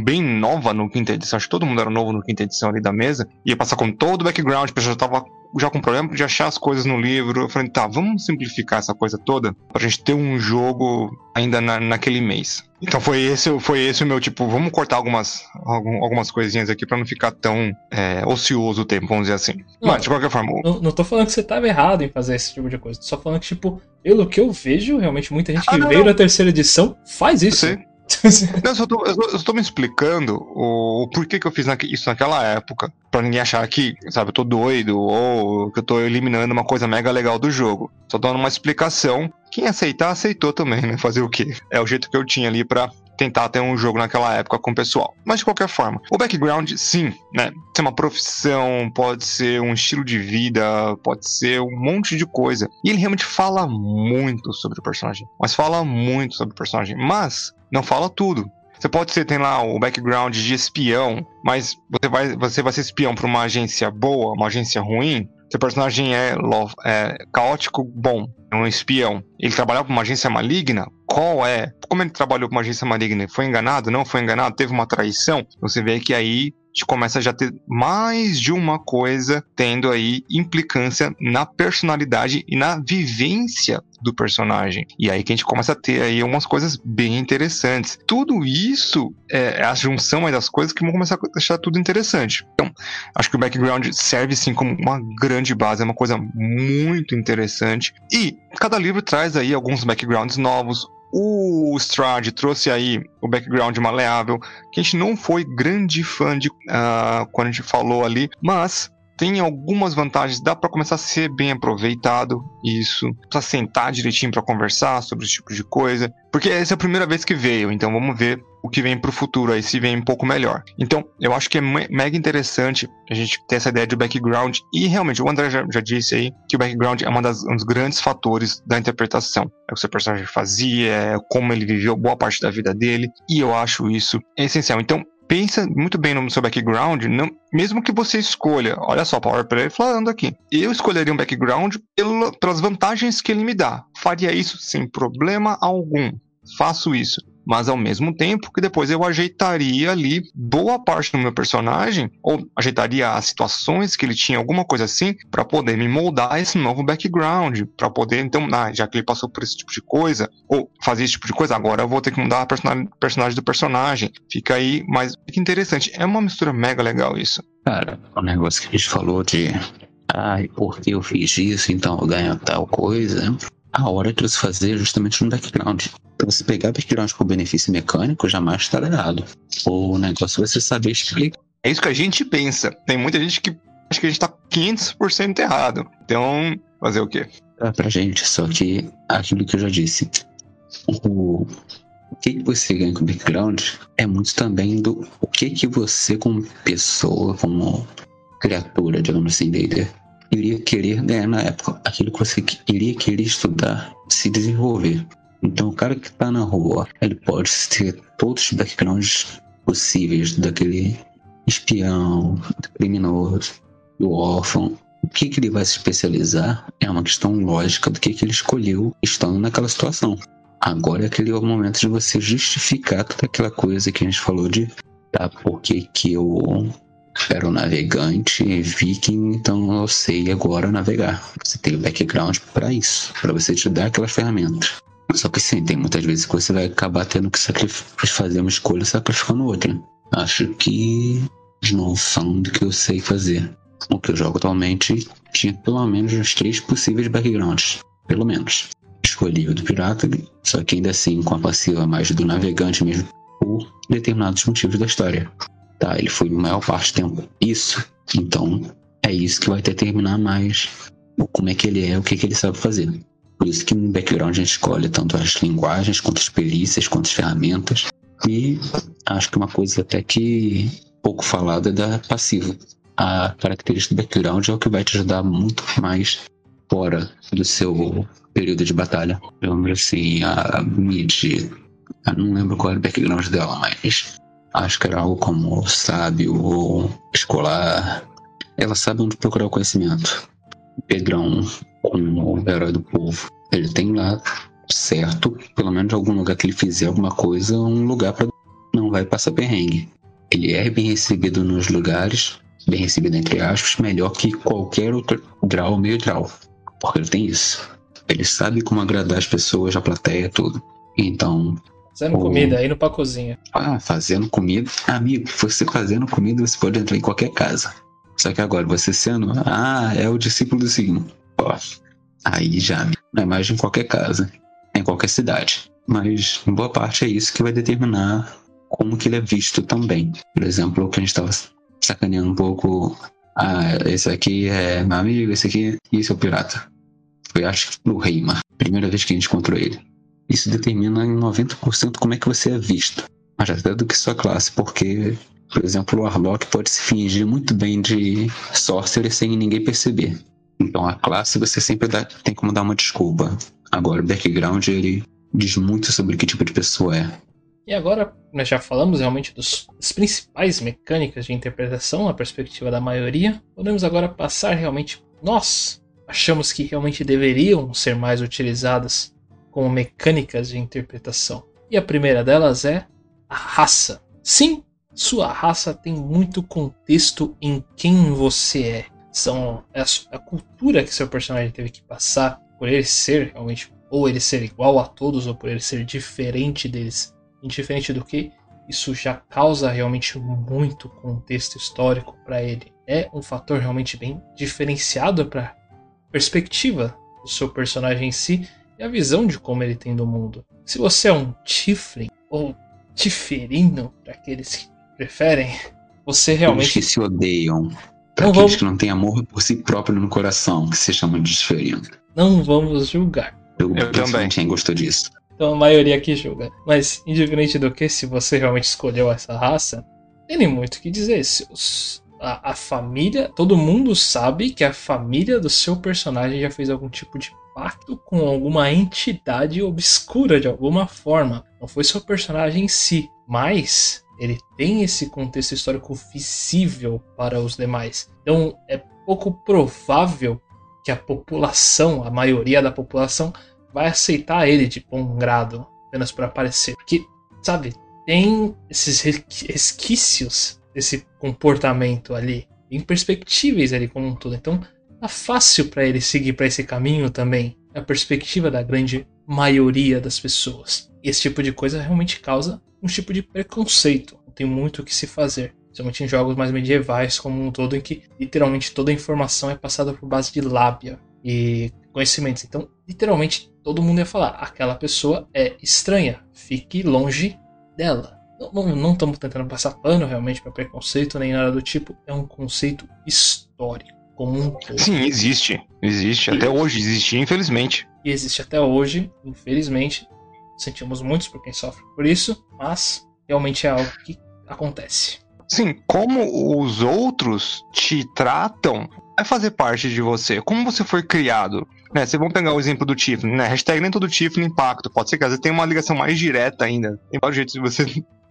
bem nova no quinta edição. Acho que todo mundo era novo no quinta edição ali da mesa. Ia passar com todo o background, a pessoa já tava já com problema de achar as coisas no livro. Eu falei, tá, vamos simplificar essa coisa toda pra gente ter um jogo ainda na, naquele mês. Então foi esse, foi esse o meu tipo, vamos cortar algumas, algumas coisinhas aqui para não ficar tão é, ocioso o tempo, vamos dizer assim. Não, Mas de qualquer forma. Não, não tô falando que você tava errado em fazer esse tipo de coisa. Tô só falando que, tipo, pelo que eu vejo, realmente muita gente ah, que não, veio não. na terceira edição faz isso. Não, eu só tô, eu só tô me explicando o, o porquê que eu fiz isso naquela época. Pra ninguém achar que, sabe, eu tô doido ou que eu tô eliminando uma coisa mega legal do jogo. Só dando uma explicação. Quem aceitar, aceitou também, né? Fazer o quê? É o jeito que eu tinha ali pra tentar ter um jogo naquela época com o pessoal. Mas de qualquer forma, o background, sim, né? Pode ser uma profissão, pode ser um estilo de vida, pode ser um monte de coisa. E ele realmente fala muito sobre o personagem. Mas fala muito sobre o personagem. Mas não fala tudo. Você pode ser, tem lá o background de espião, mas você vai, você vai ser espião para uma agência boa, uma agência ruim. Seu personagem é, é caótico, bom, é um espião. Ele trabalhava para uma agência maligna? Qual é? Como ele trabalhou para uma agência maligna? Foi enganado? Não foi enganado? Teve uma traição? Você vê que aí começa a já ter mais de uma coisa tendo aí implicância na personalidade e na vivência do personagem. E aí que a gente começa a ter aí umas coisas bem interessantes. Tudo isso é, a junção aí das coisas que vão começar a deixar tudo interessante. Então, acho que o background serve sim como uma grande base, é uma coisa muito interessante. E cada livro traz aí alguns backgrounds novos, o Strade trouxe aí o background maleável, que a gente não foi grande fã de uh, quando a gente falou ali, mas tem algumas vantagens, dá para começar a ser bem aproveitado isso, precisa sentar direitinho para conversar sobre esse tipo de coisa, porque essa é a primeira vez que veio, então vamos ver o que vem para o futuro aí, se vem um pouco melhor. Então, eu acho que é mega interessante a gente ter essa ideia de background e realmente, o André já, já disse aí que o background é das, um dos grandes fatores da interpretação. É o que o seu personagem fazia, é como ele viveu boa parte da vida dele, e eu acho isso essencial. Então, pensa muito bem no seu background, não, mesmo que você escolha, olha só, Power Play falando aqui, eu escolheria um background pelo, pelas vantagens que ele me dá. Faria isso sem problema algum. Faço isso mas ao mesmo tempo que depois eu ajeitaria ali boa parte do meu personagem, ou ajeitaria as situações que ele tinha, alguma coisa assim, para poder me moldar esse novo background, para poder, então, ah, já que ele passou por esse tipo de coisa, ou fazer esse tipo de coisa, agora eu vou ter que mudar a personagem do personagem. Fica aí, mas que interessante. É uma mistura mega legal isso. Cara, o negócio que a gente falou de ai, porque eu fiz isso, então eu ganho tal coisa a hora de você fazer justamente no background. Pra você pegar background com benefício mecânico, jamais está errado. O negócio é você saber explicar. É isso que a gente pensa. Tem muita gente que acha que a gente tá 500% errado. Então, fazer o quê? É pra gente, só que aquilo que eu já disse. O, o que, você ganha com background é muito também do o que, que você, como pessoa, como criatura, digamos assim, dele, iria querer ganhar na época, aquilo que você iria querer estudar, se desenvolver. Então, o cara que está na rua, ele pode ter todos os backgrounds possíveis daquele espião, do criminoso, do órfão. O que, que ele vai se especializar é uma questão lógica do que, que ele escolheu estando naquela situação. Agora é aquele momento de você justificar toda aquela coisa que a gente falou de tá, por que, que eu era um navegante viking, então eu sei agora navegar. Você tem o background para isso, para você te dar aquelas ferramentas. Só que sim, tem muitas vezes que você vai acabar tendo que fazer uma escolha sacrificando outra. Acho que de noção do que eu sei fazer. O que eu jogo atualmente tinha pelo menos uns três possíveis backgrounds. Pelo menos. escolhi o do pirata, só que ainda assim com a passiva mais do navegante mesmo, por determinados motivos da história. Tá, ele foi maior parte do tempo isso, então é isso que vai determinar mais como é que ele é, o que, que ele sabe fazer. Por isso que no background a gente escolhe tanto as linguagens, quanto as perícias, quanto as ferramentas. E acho que uma coisa até que pouco falada é da passiva. A característica do background é o que vai te ajudar muito mais fora do seu período de batalha. Eu lembro assim, a mid, eu não lembro qual era o background dela, mas acho que era algo como sábio ou escolar. Ela sabe onde procurar o conhecimento. Pedrão, como o herói do povo, ele tem lá certo, pelo menos algum lugar que ele fizer alguma coisa, um lugar para não vai passar perrengue. Ele é bem recebido nos lugares, bem recebido entre aspas, melhor que qualquer outro draw meio draw, porque ele tem isso. Ele sabe como agradar as pessoas, a plateia, tudo. Então. Fazendo comida, indo pra cozinha. Ah, fazendo comida. Amigo, você fazendo comida, você pode entrar em qualquer casa. Só que agora, você sendo. Ah, é o discípulo do segundo. Ó, aí já. Não é mais em qualquer casa. É em qualquer cidade. Mas, em boa parte, é isso que vai determinar como que ele é visto também. Por exemplo, o que a gente estava sacaneando um pouco. Ah, esse aqui é meu amigo, esse aqui. E esse é o pirata. Foi, acho que, no Reima. Primeira vez que a gente encontrou ele. Isso determina em 90% como é que você é visto. Mas até do que sua classe, porque por exemplo, o Warlock pode se fingir muito bem de Sorcerer sem ninguém perceber. Então a classe você sempre dá, tem como dar uma desculpa. Agora o background ele diz muito sobre que tipo de pessoa é. E agora nós já falamos realmente dos, das principais mecânicas de interpretação na perspectiva da maioria. Podemos agora passar realmente. Nós achamos que realmente deveriam ser mais utilizadas como mecânicas de interpretação. E a primeira delas é a raça. Sim, sua raça tem muito contexto em quem você é. São é a, a cultura que seu personagem teve que passar por ele ser realmente ou ele ser igual a todos ou por ele ser diferente deles. Indiferente do que, isso já causa realmente muito contexto histórico para ele. É um fator realmente bem diferenciado para perspectiva do seu personagem em si e a visão de como ele tem do mundo. Se você é um Tiflin ou Tiferino, para aqueles que preferem, você realmente. Aqueles que se odeiam. Para aqueles vamos... que não têm amor por si próprio no coração, que se chama de diferente. Não vamos julgar. Eu, Eu também. Quem gostou disso. Então a maioria aqui julga. Mas, indiferente do que, se você realmente escolheu essa raça, tem muito o que dizer. A, a, família, todo mundo sabe que a família do seu personagem já fez algum tipo de pacto com alguma entidade obscura de alguma forma. Não foi seu personagem em si, mas ele tem esse contexto histórico visível para os demais. Então é pouco provável que a população, a maioria da população, vai aceitar ele de bom grado apenas para aparecer. Porque, sabe, tem esses resquícios desse comportamento ali, imperspectíveis ali como um todo. Então, tá fácil para ele seguir para esse caminho também, a perspectiva da grande maioria das pessoas. E esse tipo de coisa realmente causa um tipo de preconceito. Não tem muito o que se fazer. Principalmente em jogos mais medievais como um todo, em que literalmente toda a informação é passada por base de lábia e conhecimentos. Então, literalmente, todo mundo ia falar: aquela pessoa é estranha, fique longe dela. Não estamos tentando passar pano realmente para preconceito nem nada do tipo, é um conceito histórico. Como um todo. Sim, existe. Existe. Até hoje existe, infelizmente. E existe até hoje, infelizmente. Sentimos muitos por quem sofre por isso, mas realmente é algo que acontece. Sim, como os outros te tratam vai fazer parte de você. Como você foi criado. Né, vocês vão pegar o exemplo do Tiffany, né? Hashtag nem todo Tiffany impacto. Pode ser que às vezes tenha uma ligação mais direta ainda. Tem vários jeitos de você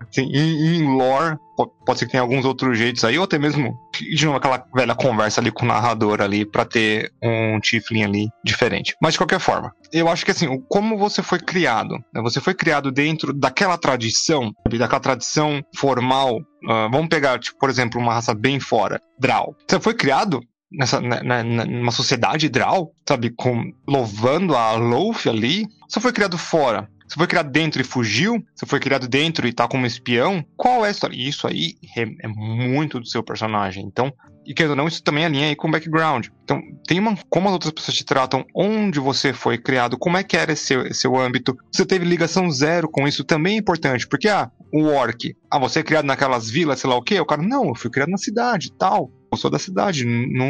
Assim, em, em lore, pode ser que tenha alguns outros jeitos aí, ou até mesmo, de novo, aquela velha conversa ali com o narrador ali, para ter um Tiflin ali diferente. Mas de qualquer forma, eu acho que assim, como você foi criado, né? você foi criado dentro daquela tradição, daquela tradição formal. Uh, vamos pegar, tipo, por exemplo, uma raça bem fora, Draw. Você foi criado nessa, na, na, numa sociedade Draw, sabe, com, louvando a Loaf ali, só foi criado fora. Você foi criado dentro e fugiu? Você foi criado dentro e tá como espião? Qual é a história? Isso aí é, muito do seu personagem. Então, e querendo ou não, isso também alinha aí com o background. Então, tem uma. Como as outras pessoas te tratam, onde você foi criado, como é que era seu, seu âmbito. Você teve ligação zero com isso também é importante. Porque, ah, o orc. Ah, você é criado naquelas vilas, sei lá o quê? O cara, não, eu fui criado na cidade tal eu sou da cidade, não,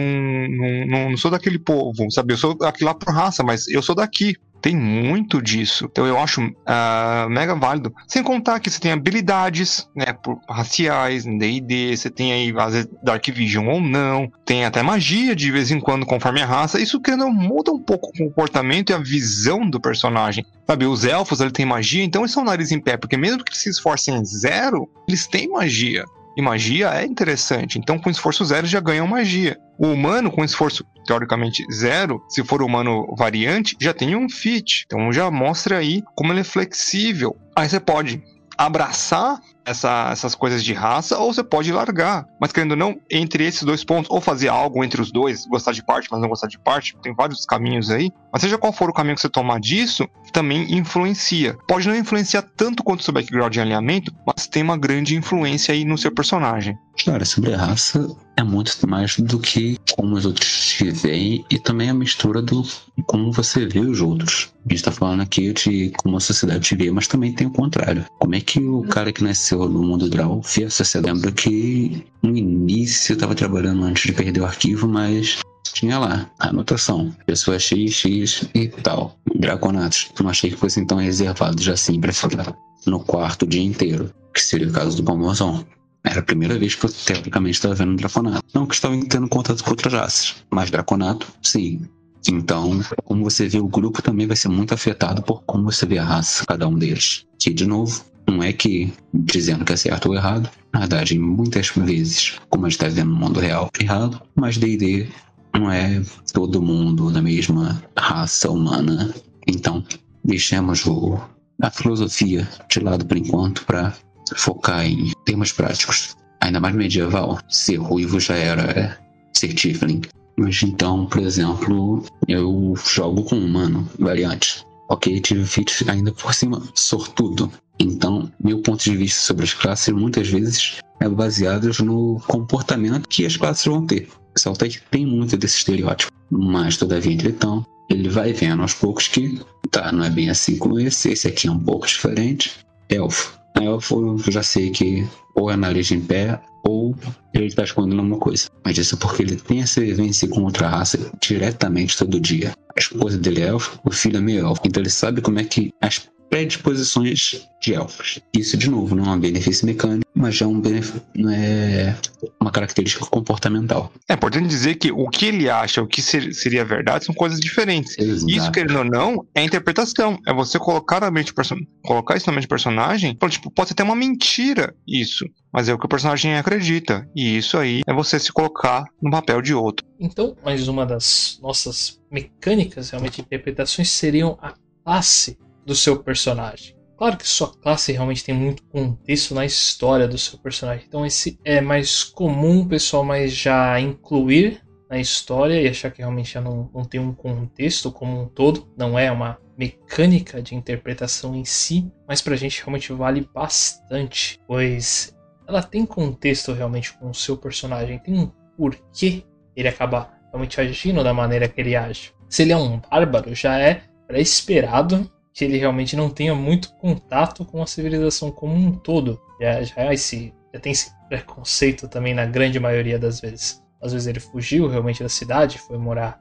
não, não, sou daquele povo, sabe? Eu sou aqui lá por raça, mas eu sou daqui. Tem muito disso. Então eu acho uh, mega válido. Sem contar que você tem habilidades, né, por, raciais, D&D, você tem aí, às vezes, Dark Vision ou não. Tem até magia de vez em quando, conforme a raça. Isso que não muda um pouco o comportamento e a visão do personagem. Sabe, os elfos, ele tem magia, então eles são nariz em pé, porque mesmo que eles se esforcem zero, eles têm magia. E magia é interessante. Então, com esforço zero, já ganham magia. O humano, com esforço teoricamente zero, se for humano variante, já tem um fit. Então, já mostra aí como ele é flexível. Aí você pode abraçar essa, essas coisas de raça, ou você pode largar. Mas querendo ou não, entre esses dois pontos, ou fazer algo entre os dois, gostar de parte, mas não gostar de parte, tem vários caminhos aí. Mas seja qual for o caminho que você tomar disso, também influencia. Pode não influenciar tanto quanto seu background de alinhamento, mas tem uma grande influência aí no seu personagem. Cara, sobre raça é muito mais do que como os outros te veem e também a mistura do como você vê os outros. A gente tá falando aqui de como a sociedade te vê, mas também tem o contrário. Como é que o cara que nasceu no mundo a sociedade? Lembra que no início eu tava trabalhando antes de perder o arquivo, mas tinha lá a anotação, pessoa X, X e tal. Draconatos. Não achei que fosse então reservado já assim pra ficar no quarto o dia inteiro, que seria o caso do Palmozão. Era a primeira vez que eu teoricamente estava vendo um Draconato. Não que estava tendo contato com outras raças, mas Draconato, sim. Então, como você vê, o grupo também vai ser muito afetado por como você vê a raça, cada um deles. Que, de novo, não é que dizendo que é certo ou errado. Na verdade, muitas vezes, como a gente está vendo no mundo real, é errado, mas D&D não é todo mundo da mesma raça humana. Então, deixemos o, a filosofia de lado por enquanto para focar em termos práticos. Ainda mais medieval, ser ruivo já era ser tiefling. Mas então, por exemplo, eu jogo com humano, variante. Ok, tive feats ainda por cima sortudo. Então, meu ponto de vista sobre as classes muitas vezes é baseado no comportamento que as classes vão ter. Que tem muito desse estereótipo. Mas, todavia, entretanto, ele vai vendo aos poucos que, tá, não é bem assim como esse, esse aqui é um pouco diferente. Elfo. Elfo, eu já sei que ou é nariz em pé, ou ele está escondendo alguma coisa. Mas isso é porque ele tem essa vivência com outra raça diretamente todo dia. A esposa dele é elfo, o filho é meio elfo. Então ele sabe como é que as predisposições de elfos. Isso, de novo, não é um benefício mecânico, mas é um benefício, não é uma característica comportamental. É importante dizer que o que ele acha, o que ser, seria verdade, são coisas diferentes. Exato. Isso, querendo ou não, é interpretação. É você colocar na mente colocar isso na mente do personagem, então, tipo, pode ser até uma mentira isso, mas é o que o personagem acredita. E isso aí é você se colocar no papel de outro. Então, mais uma das nossas mecânicas, realmente, interpretações seriam a classe do seu personagem. Claro que sua classe realmente tem muito contexto na história do seu personagem, então esse é mais comum o pessoal mais já incluir na história e achar que realmente já não, não tem um contexto como um todo, não é uma mecânica de interpretação em si, mas pra gente realmente vale bastante, pois ela tem contexto realmente com o seu personagem, tem um porquê ele acaba realmente agindo da maneira que ele age. Se ele é um bárbaro, já é pré-esperado que ele realmente não tenha muito contato com a civilização como um todo. Já, já, é esse, já tem esse preconceito também na grande maioria das vezes. Às vezes ele fugiu realmente da cidade, foi morar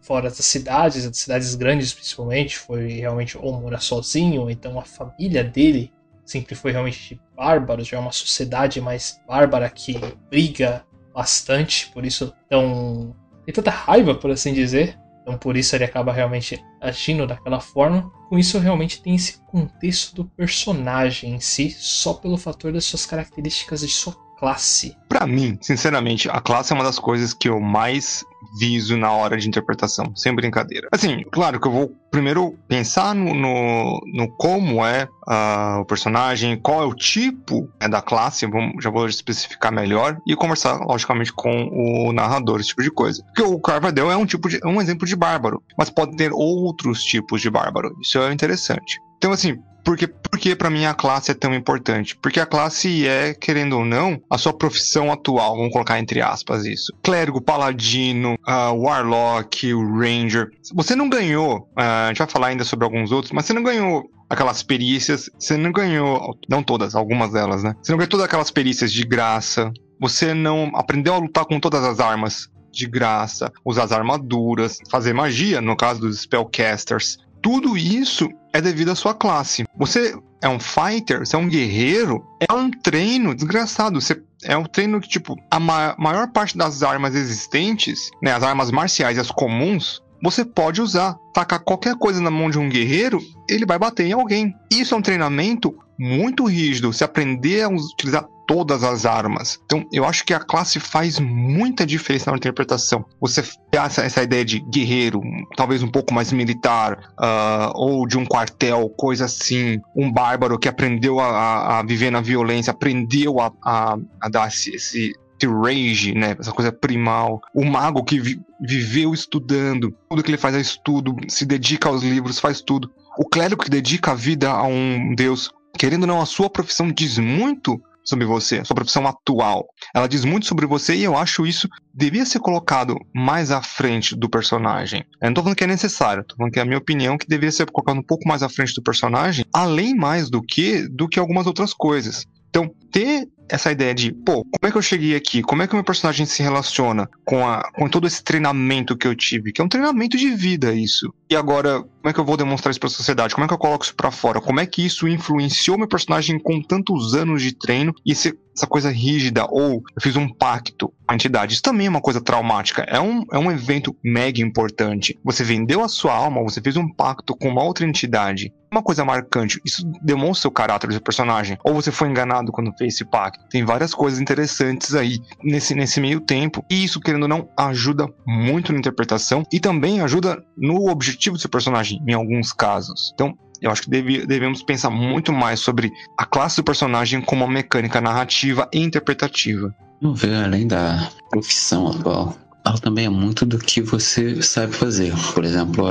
fora das cidades, das cidades grandes principalmente, foi realmente ou morar sozinho, ou então a família dele sempre foi realmente de bárbaros, já é uma sociedade mais bárbara que briga bastante, por isso tão tem tanta raiva, por assim dizer, então por isso ele acaba realmente agindo daquela forma. Com isso realmente tem esse contexto do personagem em si, só pelo fator das suas características de sua classe. Para mim, sinceramente, a classe é uma das coisas que eu mais viso na hora de interpretação, sem brincadeira. Assim, claro que eu vou primeiro pensar no, no, no como é uh, o personagem, qual é o tipo né, da classe, vamos, já vou especificar melhor, e conversar, logicamente, com o narrador, esse tipo de coisa. Porque o Carvadel é um tipo de, um exemplo de bárbaro, mas pode ter outros tipos de bárbaro. Isso é interessante. Então, assim, porque, porque para mim a classe é tão importante? Porque a classe é, querendo ou não, a sua profissão atual, vamos colocar entre aspas isso. Clérigo, paladino, uh, warlock, ranger. Você não ganhou, uh, a gente vai falar ainda sobre alguns outros, mas você não ganhou aquelas perícias, você não ganhou, não todas, algumas delas, né? Você não ganhou todas aquelas perícias de graça, você não aprendeu a lutar com todas as armas de graça, usar as armaduras, fazer magia, no caso dos spellcasters. Tudo isso é devido à sua classe. Você é um fighter, você é um guerreiro, é um treino desgraçado. Você é um treino que, tipo, a ma maior parte das armas existentes, né, as armas marciais, as comuns, você pode usar. Tacar qualquer coisa na mão de um guerreiro, ele vai bater em alguém. Isso é um treinamento muito rígido. Se aprender a utilizar todas as armas. Então, eu acho que a classe faz muita diferença na interpretação. Você essa, essa ideia de guerreiro, talvez um pouco mais militar, uh, ou de um quartel, coisa assim. Um bárbaro que aprendeu a, a viver na violência, aprendeu a, a, a dar esse, esse rage, né? Essa coisa primal. O mago que vi, viveu estudando, tudo que ele faz é estudo, se dedica aos livros, faz tudo. O clérigo que dedica a vida a um deus, querendo ou não, a sua profissão diz muito sobre você, sua profissão atual. Ela diz muito sobre você e eu acho isso devia ser colocado mais à frente do personagem. Eu não tô falando que é necessário, tô falando que é a minha opinião que deveria ser colocado um pouco mais à frente do personagem, além mais do que do que algumas outras coisas. Então, ter essa ideia de, pô, como é que eu cheguei aqui? Como é que o meu personagem se relaciona com, a, com todo esse treinamento que eu tive? Que é um treinamento de vida, isso. E agora, como é que eu vou demonstrar isso pra sociedade? Como é que eu coloco isso pra fora? Como é que isso influenciou meu personagem com tantos anos de treino e esse, essa coisa rígida? Ou eu fiz um pacto com a entidade. Isso também é uma coisa traumática. É um, é um evento mega importante. Você vendeu a sua alma, você fez um pacto com uma outra entidade. Uma coisa marcante. Isso demonstra o caráter do personagem. Ou você foi enganado quando fez esse pacto. Tem várias coisas interessantes aí nesse, nesse meio tempo. E isso, querendo ou não, ajuda muito na interpretação e também ajuda no objetivo do seu personagem, em alguns casos. Então, eu acho que deve, devemos pensar muito mais sobre a classe do personagem como uma mecânica narrativa e interpretativa. Vamos ver, além da profissão atual, ela também é muito do que você sabe fazer. Por exemplo,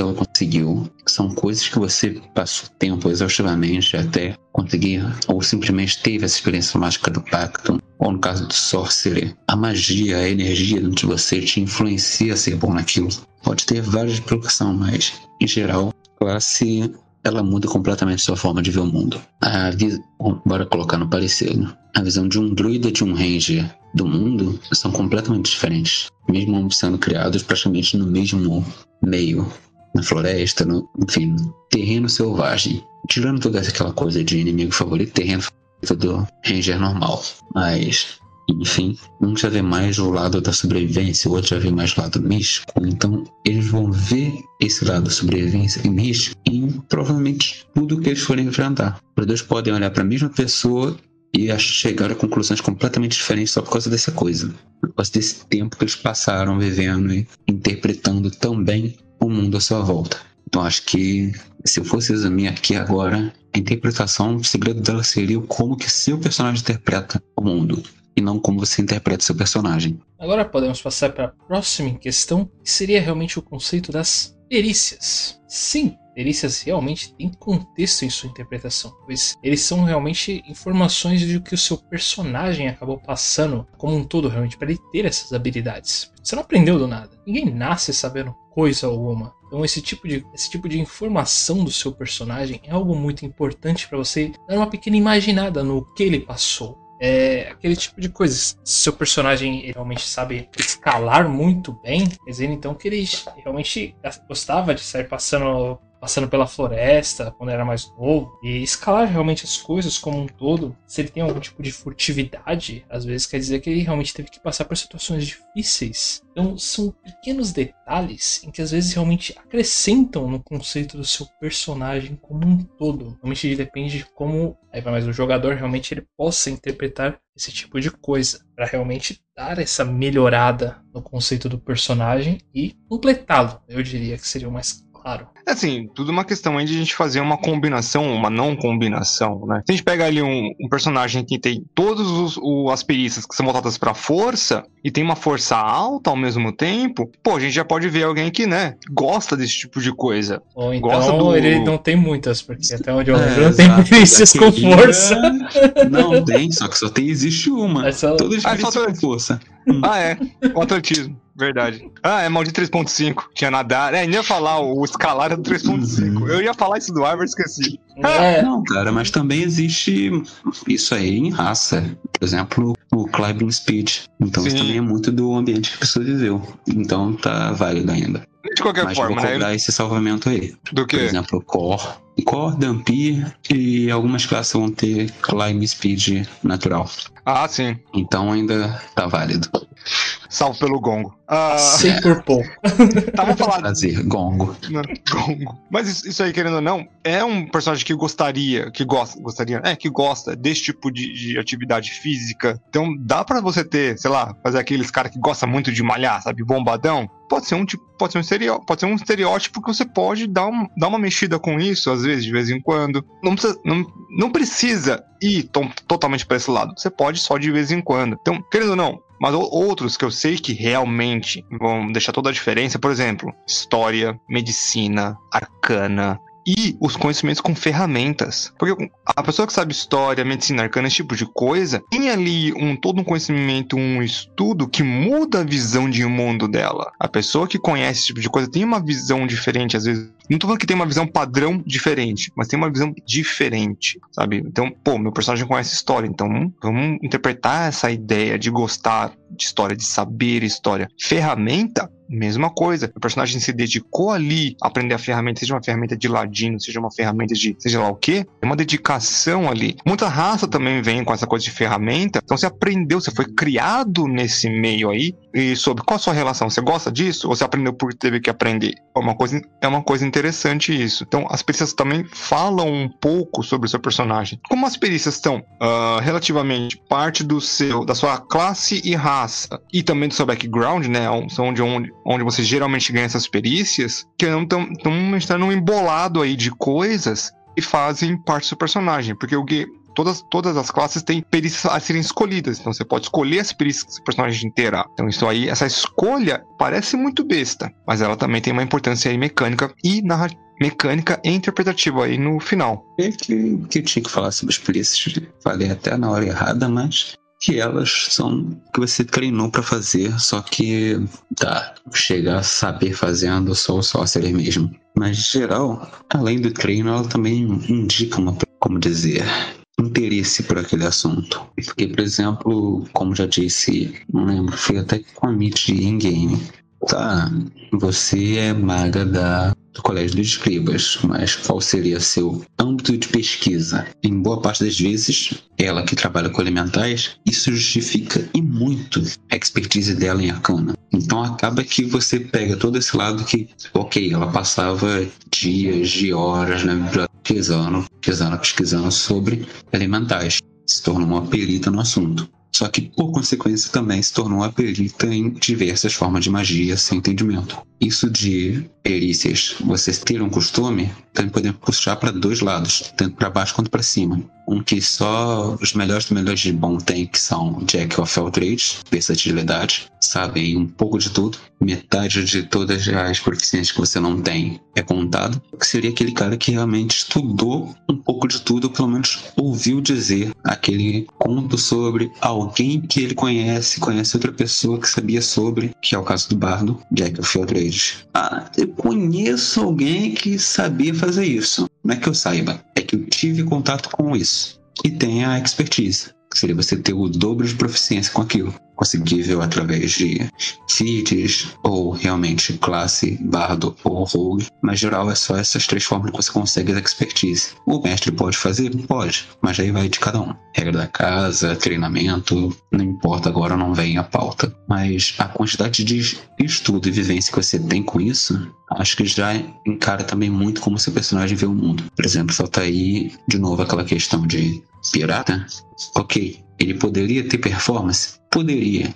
que ela conseguiu são coisas que você passou tempo exaustivamente até conseguir, ou simplesmente teve essa experiência mágica do pacto, ou no caso do sorcerer, a magia, a energia dentro de você te influencia a ser bom naquilo. Pode ter várias explicações, mas em geral, classe ela muda completamente sua forma de ver o mundo. A. Bora colocar no parecido. A visão de um druida de um ranger do mundo são completamente diferentes, mesmo sendo criados praticamente no mesmo meio na floresta, no, enfim, terreno selvagem. Tirando toda aquela coisa de inimigo favorito, terreno favorito do ranger normal. Mas, enfim, um já vê mais o lado da sobrevivência, o outro já vê mais o lado místico. Então, eles vão ver esse lado sobrevivência e místico em provavelmente tudo que eles forem enfrentar. Os dois podem olhar para a mesma pessoa e chegar a conclusões completamente diferentes só por causa dessa coisa. Por causa desse tempo que eles passaram vivendo e interpretando tão bem o mundo à sua volta. Então acho que se eu fosse resumir aqui agora, a interpretação, o segredo dela seria como que seu personagem interpreta o mundo e não como você interpreta seu personagem. Agora podemos passar para a próxima questão, que seria realmente o conceito das perícias. Sim, perícias realmente têm contexto em sua interpretação, pois eles são realmente informações de que o seu personagem acabou passando como um todo, realmente, para ele ter essas habilidades. Você não aprendeu do nada. Ninguém nasce sabendo coisa alguma. Então esse tipo de, esse tipo de informação do seu personagem é algo muito importante para você dar uma pequena imaginada no que ele passou. É aquele tipo de coisa. Se seu personagem realmente sabe escalar muito bem, quer dizer então que ele realmente gostava de sair passando passando pela floresta quando era mais novo, e escalar realmente as coisas como um todo, se ele tem algum tipo de furtividade, às vezes quer dizer que ele realmente teve que passar por situações difíceis. Então são pequenos detalhes em que às vezes realmente acrescentam no conceito do seu personagem como um todo. Realmente depende de como aí vai mais o jogador realmente ele possa interpretar esse tipo de coisa para realmente dar essa melhorada no conceito do personagem e completá-lo. Eu diria que seria o mais claro. É assim, tudo uma questão aí de a gente fazer uma combinação, uma não combinação, né? Se a gente pega ali um, um personagem que tem todas as perícias que são voltadas pra força e tem uma força alta ao mesmo tempo, pô, a gente já pode ver alguém que, né, gosta desse tipo de coisa. Ou então Gosta do- ele não tem muitas, porque até onde eu É, não tem perícias com força. Não tem, só que só tem, existe uma. É só- Todas Ah, experiências só com tem- força. Ah, é. O atletismo, verdade. Ah, é maldito 3.5. Tinha nadar. É, nem ia falar o escalar do 3.5. Eu ia falar isso do Ivar, esqueci. É, Não, cara, mas também existe isso aí em raça. Por exemplo, o climbing speed. Então isso Sim. também é muito do ambiente que a pessoa viveu. Então tá válido ainda. De qualquer mas vou forma, né? cobrar esse salvamento aí. Do Por que? exemplo, Core. Core, Dampi e algumas classes vão ter climb speed natural. Ah, sim. Então ainda tá válido. Salvo pelo gongo. Ah, sei por pouco. tá, vamos falar Prazer, gongo. Não, Gongo. Mas isso, isso aí, querendo ou não, é um personagem que gostaria, que gosta, gostaria, é, que gosta desse tipo de, de atividade física. Então dá pra você ter, sei lá, fazer aqueles caras que gosta muito de malhar, sabe, bombadão. Pode ser um tipo, pode ser um estereótipo, pode ser um estereótipo que você pode dar, um, dar uma mexida com isso, às vezes, de vez em quando. Não precisa, não, não precisa ir tom- totalmente pra esse lado. Você pode só de vez em quando. Então, querendo ou não, mas outros que eu sei que realmente vão deixar toda a diferença, por exemplo, história, medicina, arcana e os conhecimentos com ferramentas. Porque a pessoa que sabe história, medicina, arcana, esse tipo de coisa, tem ali um todo um conhecimento, um estudo que muda a visão de mundo dela. A pessoa que conhece esse tipo de coisa tem uma visão diferente, às vezes. Não tô falando que tem uma visão padrão diferente, mas tem uma visão diferente, sabe? Então, pô, meu personagem conhece história, então vamos interpretar essa ideia de gostar de história, de saber história. Ferramenta, mesma coisa. O personagem se dedicou ali a aprender a ferramenta, seja uma ferramenta de ladino, seja uma ferramenta de seja lá o que, é uma dedicação ali. Muita raça também vem com essa coisa de ferramenta. Então você aprendeu, você foi criado nesse meio aí. E sobre qual a sua relação? Você gosta disso? Ou você aprendeu porque teve que aprender? É uma coisa, é uma coisa interessante isso. Então as perícias também falam um pouco sobre o seu personagem. Como as perícias estão ah, relativamente parte do seu, da sua classe e raça, e também do seu background, né? São de onde, onde você geralmente ganha essas perícias, que estão estando um embolado aí de coisas que fazem parte do seu personagem. Porque o que. Todas, todas as classes têm perícias a serem escolhidas. Então você pode escolher as perícias que seu personagem terá. Então isso aí, essa escolha parece muito besta, mas ela também tem uma importância aí mecânica e narrativa. Mecânica e interpretativa aí no final. É que, que eu tinha que falar sobre as polícias. Falei até na hora errada, mas que elas são que você treinou pra fazer, só que tá, chega a saber fazendo só o sorcerer mesmo. Mas geral, além do treino, ela também indica uma, como dizer, interesse por aquele assunto. Porque, por exemplo, como já disse, não lembro, foi até com a Meet in-game. Tá, você é maga da, do Colégio dos Escribas, mas qual seria seu âmbito de pesquisa? Em boa parte das vezes, ela que trabalha com elementais, isso justifica e muito a expertise dela em arcana. Então acaba que você pega todo esse lado que, ok, ela passava dias de horas na biblioteca pesquisando, pesquisando, pesquisando sobre elementais. Se tornou uma perita no assunto. Só que, por consequência, também se tornou uma perita em diversas formas de magia sem entendimento. Isso de perícias, vocês ter um costume, também podemos puxar para dois lados, tanto para baixo quanto para cima. Um que só os melhores dos melhores de bom tem, que são Jack of All Trades, versatilidade, sabem um pouco de tudo. Metade de todas as proficiências que você não tem é contado. Que seria aquele cara que realmente estudou um pouco de tudo, pelo menos ouviu dizer aquele conto sobre alguém que ele conhece, conhece outra pessoa que sabia sobre, que é o caso do Bardo, Jack of All Trades. Ah, eu conheço alguém que sabia fazer isso. Não é que eu saiba, que eu tive contato com isso. E tem a expertise, que seria você ter o dobro de proficiência com aquilo. Conseguível através de feeds ou realmente classe, bardo ou rogue. Mas geral é só essas três formas que você consegue a expertise. O mestre pode fazer? Pode, mas aí vai de cada um. Regra da casa, treinamento, não importa agora, não vem a pauta. Mas a quantidade de estudo e vivência que você tem com isso, acho que já encara também muito como seu personagem vê o mundo. Por exemplo, só aí de novo aquela questão de pirata. Ok, ele poderia ter performance? Poderia.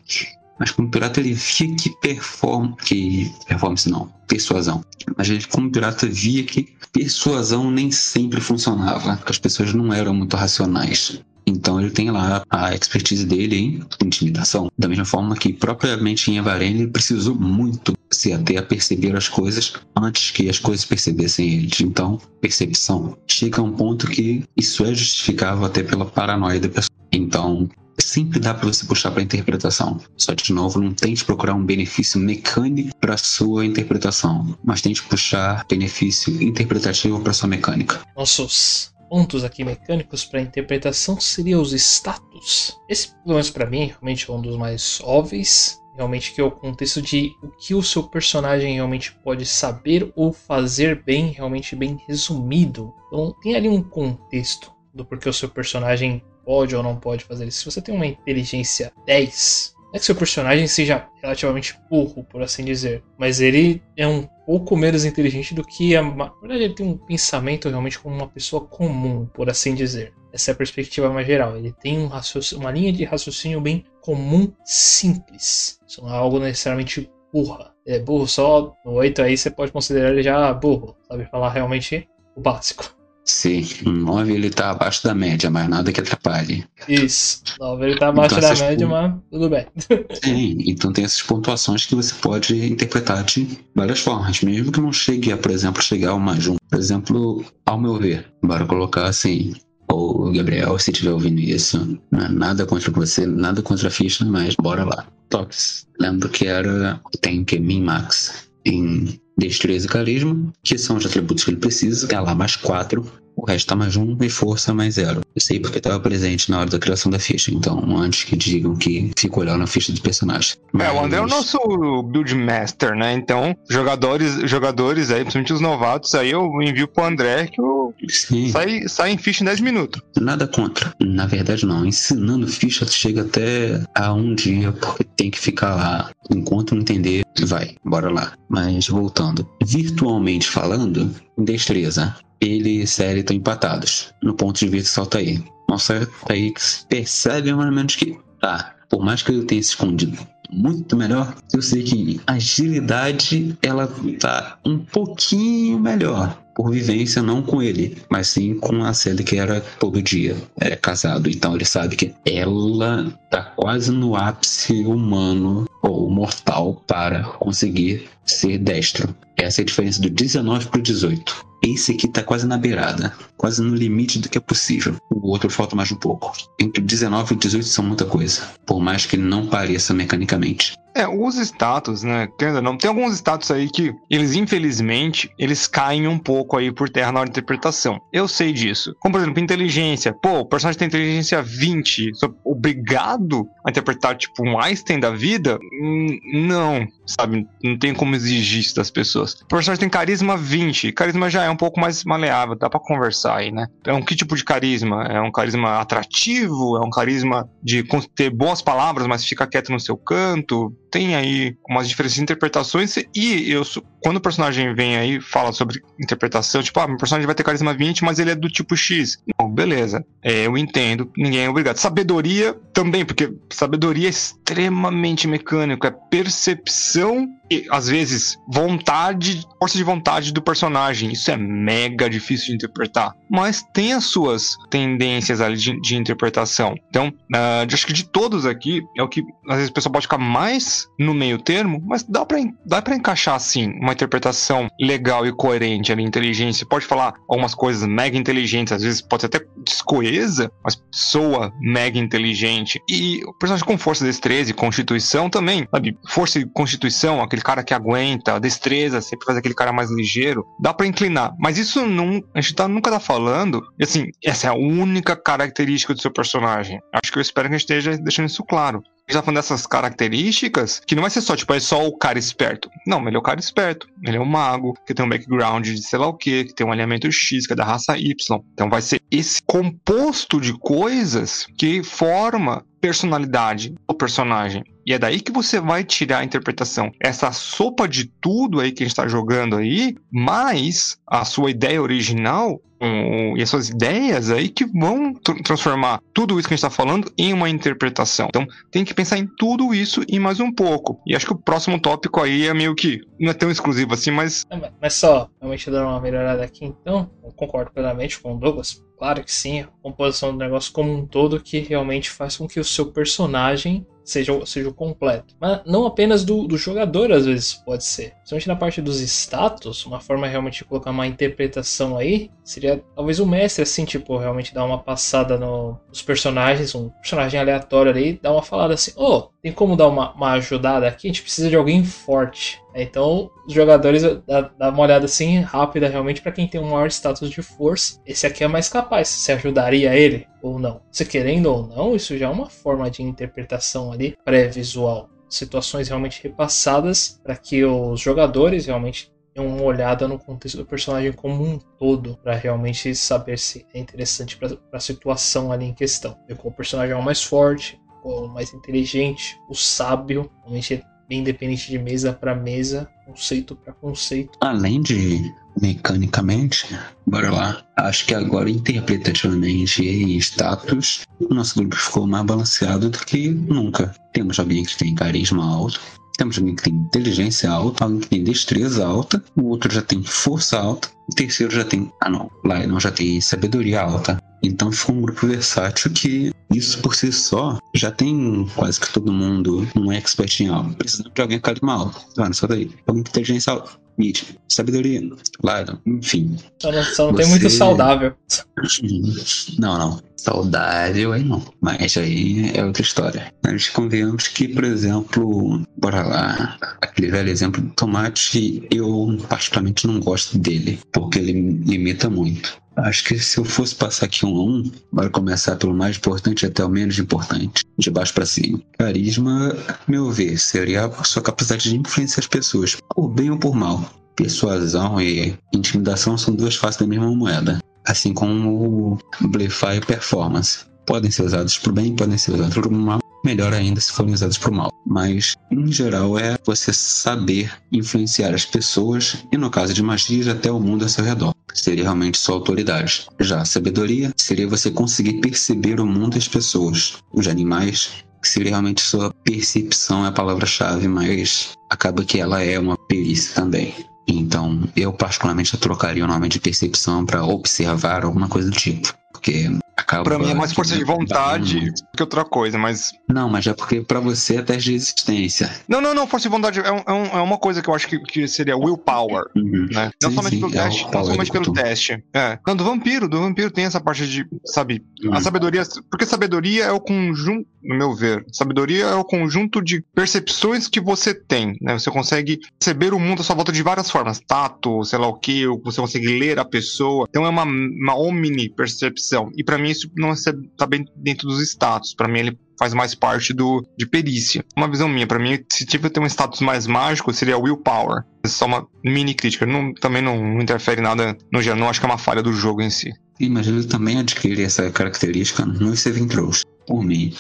Mas como pirata ele via que perform... que performance não, persuasão. Mas ele como pirata via que persuasão nem sempre funcionava, as pessoas não eram muito racionais. Então ele tem lá a expertise dele em intimidação. Da mesma forma que propriamente em Evarene ele precisou muito se até a perceber as coisas antes que as coisas percebessem ele. Então, percepção. Chega a um ponto que isso é justificável até pela paranoia da pessoa. Então, sempre dá para você puxar para interpretação. Só de novo, não tente procurar um benefício mecânico para sua interpretação, mas tente puxar benefício interpretativo para sua mecânica. Nossos pontos aqui mecânicos para interpretação seriam os status. Esse, pelo menos para mim, realmente é um dos mais óbvios. Realmente que é o contexto de o que o seu personagem realmente pode saber ou fazer bem, realmente bem resumido. Então tem ali um contexto do porquê o seu personagem pode ou não pode fazer isso. Se você tem uma inteligência 10, não é que seu personagem seja relativamente burro, por assim dizer, mas ele é um pouco menos inteligente do que a. Na verdade, ele tem um pensamento realmente como uma pessoa comum, por assim dizer. Essa é a perspectiva mais geral. Ele tem um uma linha de raciocínio bem comum, simples. Isso não é algo necessariamente burra. Ele é burro só no 8 aí você pode considerar ele já burro, sabe falar realmente o básico. Sim, 9 ele tá abaixo da média, mas nada que atrapalhe. Isso, 9 ele tá abaixo então, da média, mas tudo bem. Sim, então tem essas pontuações que você pode interpretar de várias formas, mesmo que não chegue a, por exemplo, chegar a mais um. Por exemplo, ao meu ver, bora colocar assim, ou Gabriel, se estiver ouvindo isso, é nada contra você, nada contra a ficha, mas bora lá. Toques. Lembro que era. Tem que min max em destreza e carisma, que são os atributos que ele precisa. Tem lá mais quatro, o resto tá mais um e força mais zero. Eu sei porque estava presente na hora da criação da ficha, então antes que digam que fico olhando a ficha do personagem. Mas... É, o André é o nosso build master, né? Então, jogadores, jogadores aí, principalmente os novatos, aí eu envio pro André que eu Sim. Sai, sai em ficha em 10 minutos. Nada contra. Na verdade, não. Ensinando ficha chega até a um dia, porque tem que ficar lá. Enquanto não entender, vai, bora lá. Mas voltando. Virtualmente falando, destreza. Ele e série estão empatados. No ponto de vista salta aí. Nossa, aí percebe mais ou menos que. Tá, por mais que ele tenha se escondido muito melhor, eu sei que agilidade ela tá um pouquinho melhor por vivência, não com ele, mas sim com a Sally que era todo dia é, casado. Então ele sabe que ela tá quase no ápice humano ou mortal para conseguir ser destro. Essa é a diferença do 19 para o 18. Esse aqui tá quase na beirada, quase no limite do que é possível. O outro falta mais um pouco. Entre 19 e 18 são muita coisa, por mais que não pareça mecanicamente. É, os status, né? Não, tem alguns status aí que eles, infelizmente, eles caem um pouco aí por terra na hora de interpretação. Eu sei disso. Como, por exemplo, inteligência. Pô, o personagem tem inteligência 20. Sou obrigado a interpretar, tipo, um Einstein da vida? Hum, não, sabe? Não tem como exigir isso das pessoas. O personagem tem carisma 20. Carisma já é um pouco mais maleável, dá pra conversar aí, né? Um que tipo de carisma? É um carisma atrativo? É um carisma de ter boas palavras, mas ficar quieto no seu canto? Tem aí umas diferentes interpretações e eu quando o personagem vem aí fala sobre interpretação, tipo, ah, meu personagem vai ter carisma 20, mas ele é do tipo X. Beleza. É, eu entendo, ninguém é obrigado. Sabedoria também, porque sabedoria é extremamente mecânico, é percepção às vezes vontade, força de vontade do personagem. Isso é mega difícil de interpretar, mas tem as suas tendências ali de, de interpretação. Então, uh, acho que de todos aqui é o que às vezes o pessoal pode ficar mais no meio termo, mas dá para dá encaixar assim uma interpretação legal e coerente ali, inteligência. Pode falar algumas coisas mega inteligentes, às vezes pode ser até descoesa, mas soa mega inteligente. E o personagem com força, destreza e constituição também, sabe? Força e constituição, aquele cara que aguenta, destreza, sempre faz aquele cara mais ligeiro, dá para inclinar. Mas isso não, a gente tá, nunca tá falando, assim, essa é a única característica do seu personagem. Acho que eu espero que a gente esteja deixando isso claro. A gente tá falando dessas características que não vai ser só, tipo, é só o cara esperto. Não, ele é o cara esperto. Ele é um mago, que tem um background de sei lá o que, que tem um alinhamento X, que é da raça Y. Então vai ser esse composto de coisas que forma personalidade do personagem. E é daí que você vai tirar a interpretação. Essa sopa de tudo aí que a gente tá jogando aí, mais a sua ideia original um, e as suas ideias aí que vão tr transformar tudo isso que a gente está falando em uma interpretação. Então tem que pensar em tudo isso e mais um pouco. E acho que o próximo tópico aí é meio que não é tão exclusivo assim, mas. Mas só, realmente dando uma melhorada aqui, então, eu concordo plenamente com o Douglas. Claro que sim, a composição do negócio como um todo que realmente faz com que o seu personagem seja, seja o completo. Mas não apenas do, do jogador, às vezes pode ser. Principalmente na parte dos status, uma forma realmente de colocar uma interpretação aí seria talvez o mestre, assim, tipo, realmente dar uma passada no, nos personagens, um personagem aleatório ali, dar uma falada assim: oh, tem como dar uma, uma ajudada aqui? A gente precisa de alguém forte. Então, os jogadores dá uma olhada assim rápida realmente para quem tem um maior status de força. Esse aqui é mais capaz. Você ajudaria ele ou não? Se querendo ou não, isso já é uma forma de interpretação ali pré-visual. Situações realmente repassadas para que os jogadores realmente uma olhada no contexto do personagem como um todo, para realmente saber se é interessante para a situação ali em questão. Ver qual personagem é o mais forte, o mais inteligente, o sábio, realmente bem independente de mesa para mesa, conceito para conceito. Além de mecanicamente, bora lá. Acho que agora interpretativamente e status, o nosso grupo ficou mais balanceado do que nunca. Temos alguém que tem carisma alto, temos alguém que tem inteligência alta, alguém que tem destreza alta, o outro já tem força alta, o terceiro já tem. Ah não, lá não já tem sabedoria alta. Então ficou um grupo versátil que isso por si só já tem quase que todo mundo um expert em algo. Precisando de alguém com carisma alto. Mano, só daí. Alguém com inteligência alta. Mídia, sabedoria, claro, enfim. Só não, só não Você... tem muito saudável. Não, não. Saudável aí não. Mas aí é outra história. Nós convenhamos que, por exemplo, bora lá, aquele velho exemplo do tomate, eu particularmente não gosto dele, porque ele limita muito. Acho que se eu fosse passar aqui um a um, bora começar pelo mais importante até o menos importante, de baixo para cima. Carisma, meu ver, seria a sua capacidade de influenciar as pessoas, por bem ou por mal. Persuasão e intimidação são duas faces da mesma moeda, assim como o blefar e performance. Podem ser usados por bem, podem ser usados por mal, melhor ainda se forem usados por mal. Mas, em geral, é você saber influenciar as pessoas e, no caso de magia, até o mundo ao seu redor seria realmente sua autoridade. Já a sabedoria seria você conseguir perceber o mundo e as pessoas, os animais, que seria realmente sua percepção é a palavra-chave, mas acaba que ela é uma perícia também. Então, eu particularmente trocaria o nome de percepção para observar alguma coisa do tipo, porque acaba. Pra mim é mais força de vontade que outra coisa, mas. Não, mas é porque pra você é teste de resistência. Não, não, não. Força de vontade é, um, é uma coisa que eu acho que, que seria willpower, uhum. né? Não sim, somente sim, pelo é teste. Não somente pelo teste. É. Não, do vampiro. Do vampiro tem essa parte de, sabe, uhum. a sabedoria. Porque sabedoria é o conjunto, no meu ver, sabedoria é o conjunto de percepções que você tem, né? Você consegue perceber o mundo à sua volta de várias formas. Tato, sei lá o que, você consegue ler a pessoa. Então é uma, uma omni percepção. E para mim isso não está bem dentro dos status. Para mim, ele faz mais parte do de perícia. Uma visão minha, para mim, se tiver ter um status mais mágico, seria willpower. É só uma mini crítica. Não, também não, interfere nada no geral. Não acho que é uma falha do jogo em si. Sim, mas ele também adquire essa característica no Saving Throws. Por mim,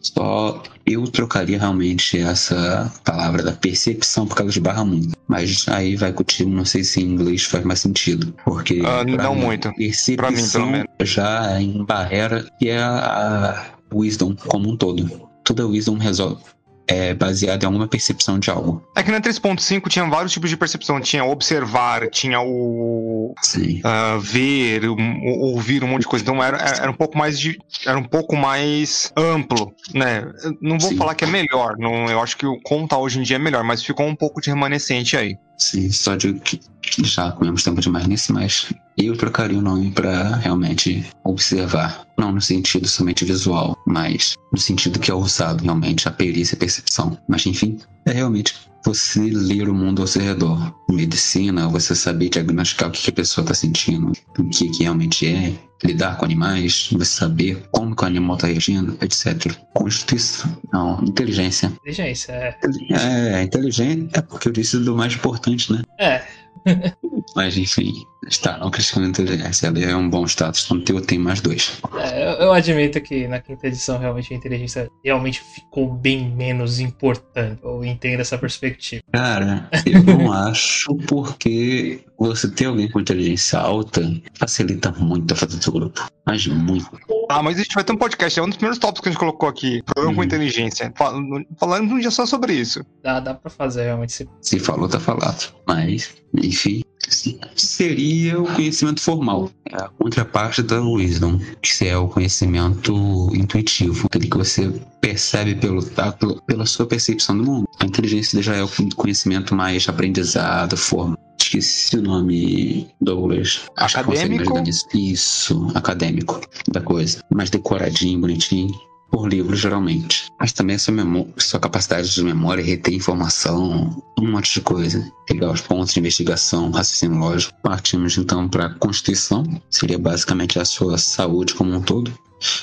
só eu trocaria realmente essa palavra da percepção por causa de barra muito. Mas aí vai contigo, não sei se em inglês faz mais sentido. Porque. Uh, não mim, muito. Percepção pra mim, pelo menos. Já em barreira, que é a wisdom como um todo. Toda wisdom resolve, é baseado em alguma percepção de algo. É que na 3.5 tinha vários tipos de percepção. Tinha observar, tinha o uh, ver, ouvir um monte de coisa. Então era, era um pouco mais de, era um pouco mais amplo, né? Não vou Sim. falar que é melhor. Não, eu acho que o conta hoje em dia é melhor, mas ficou um pouco de remanescente aí. Sim, só que já comemos tempo demais nisso, mas eu trocaria o nome para realmente observar. Não no sentido somente visual, mas no sentido que é usado realmente a perícia a percepção. Mas enfim, é realmente você ler o mundo ao seu redor. Medicina, você saber diagnosticar o que a pessoa está sentindo, o que, que realmente é, lidar com animais, você saber como que o animal está reagindo, etc. Constituição, não, inteligência. Inteligência, é. É, inteligente é porque eu disse do mais importante, né? É. Mas enfim, está não a inteligência, ela é um bom status, Conteúdo tem mais dois. É, eu, eu admito que na quinta edição realmente a inteligência realmente ficou bem menos importante. Eu entendo essa perspectiva. Cara, eu não acho porque você ter alguém com inteligência alta facilita muito a fazer do seu grupo. Mas muito. Ah, mas a gente vai ter um podcast, é um dos primeiros tópicos que a gente colocou aqui. Problema com Uhum. inteligência. Fal- Falando um dia só sobre isso. Dá, dá pra fazer realmente. Se... Se falou, tá falado. Mas, enfim, seria o conhecimento formal. É a contraparte da wisdom, que é o conhecimento intuitivo, aquele que você percebe pelo tato, pela sua percepção do mundo. A inteligência já é o conhecimento mais aprendizado, formal. Esqueci o nome, Douglas. Acho que consegue me Acadêmico? ajudar nisso. Isso, acadêmico da coisa. Mais decoradinho, bonitinho. Por livro, geralmente. Mas também sua, sua capacidade de memória, reter informação, um monte de coisa. Pegar os pontos de investigação, raciocínio lógico. Partimos então para a Constituição. Seria basicamente a sua saúde como um todo.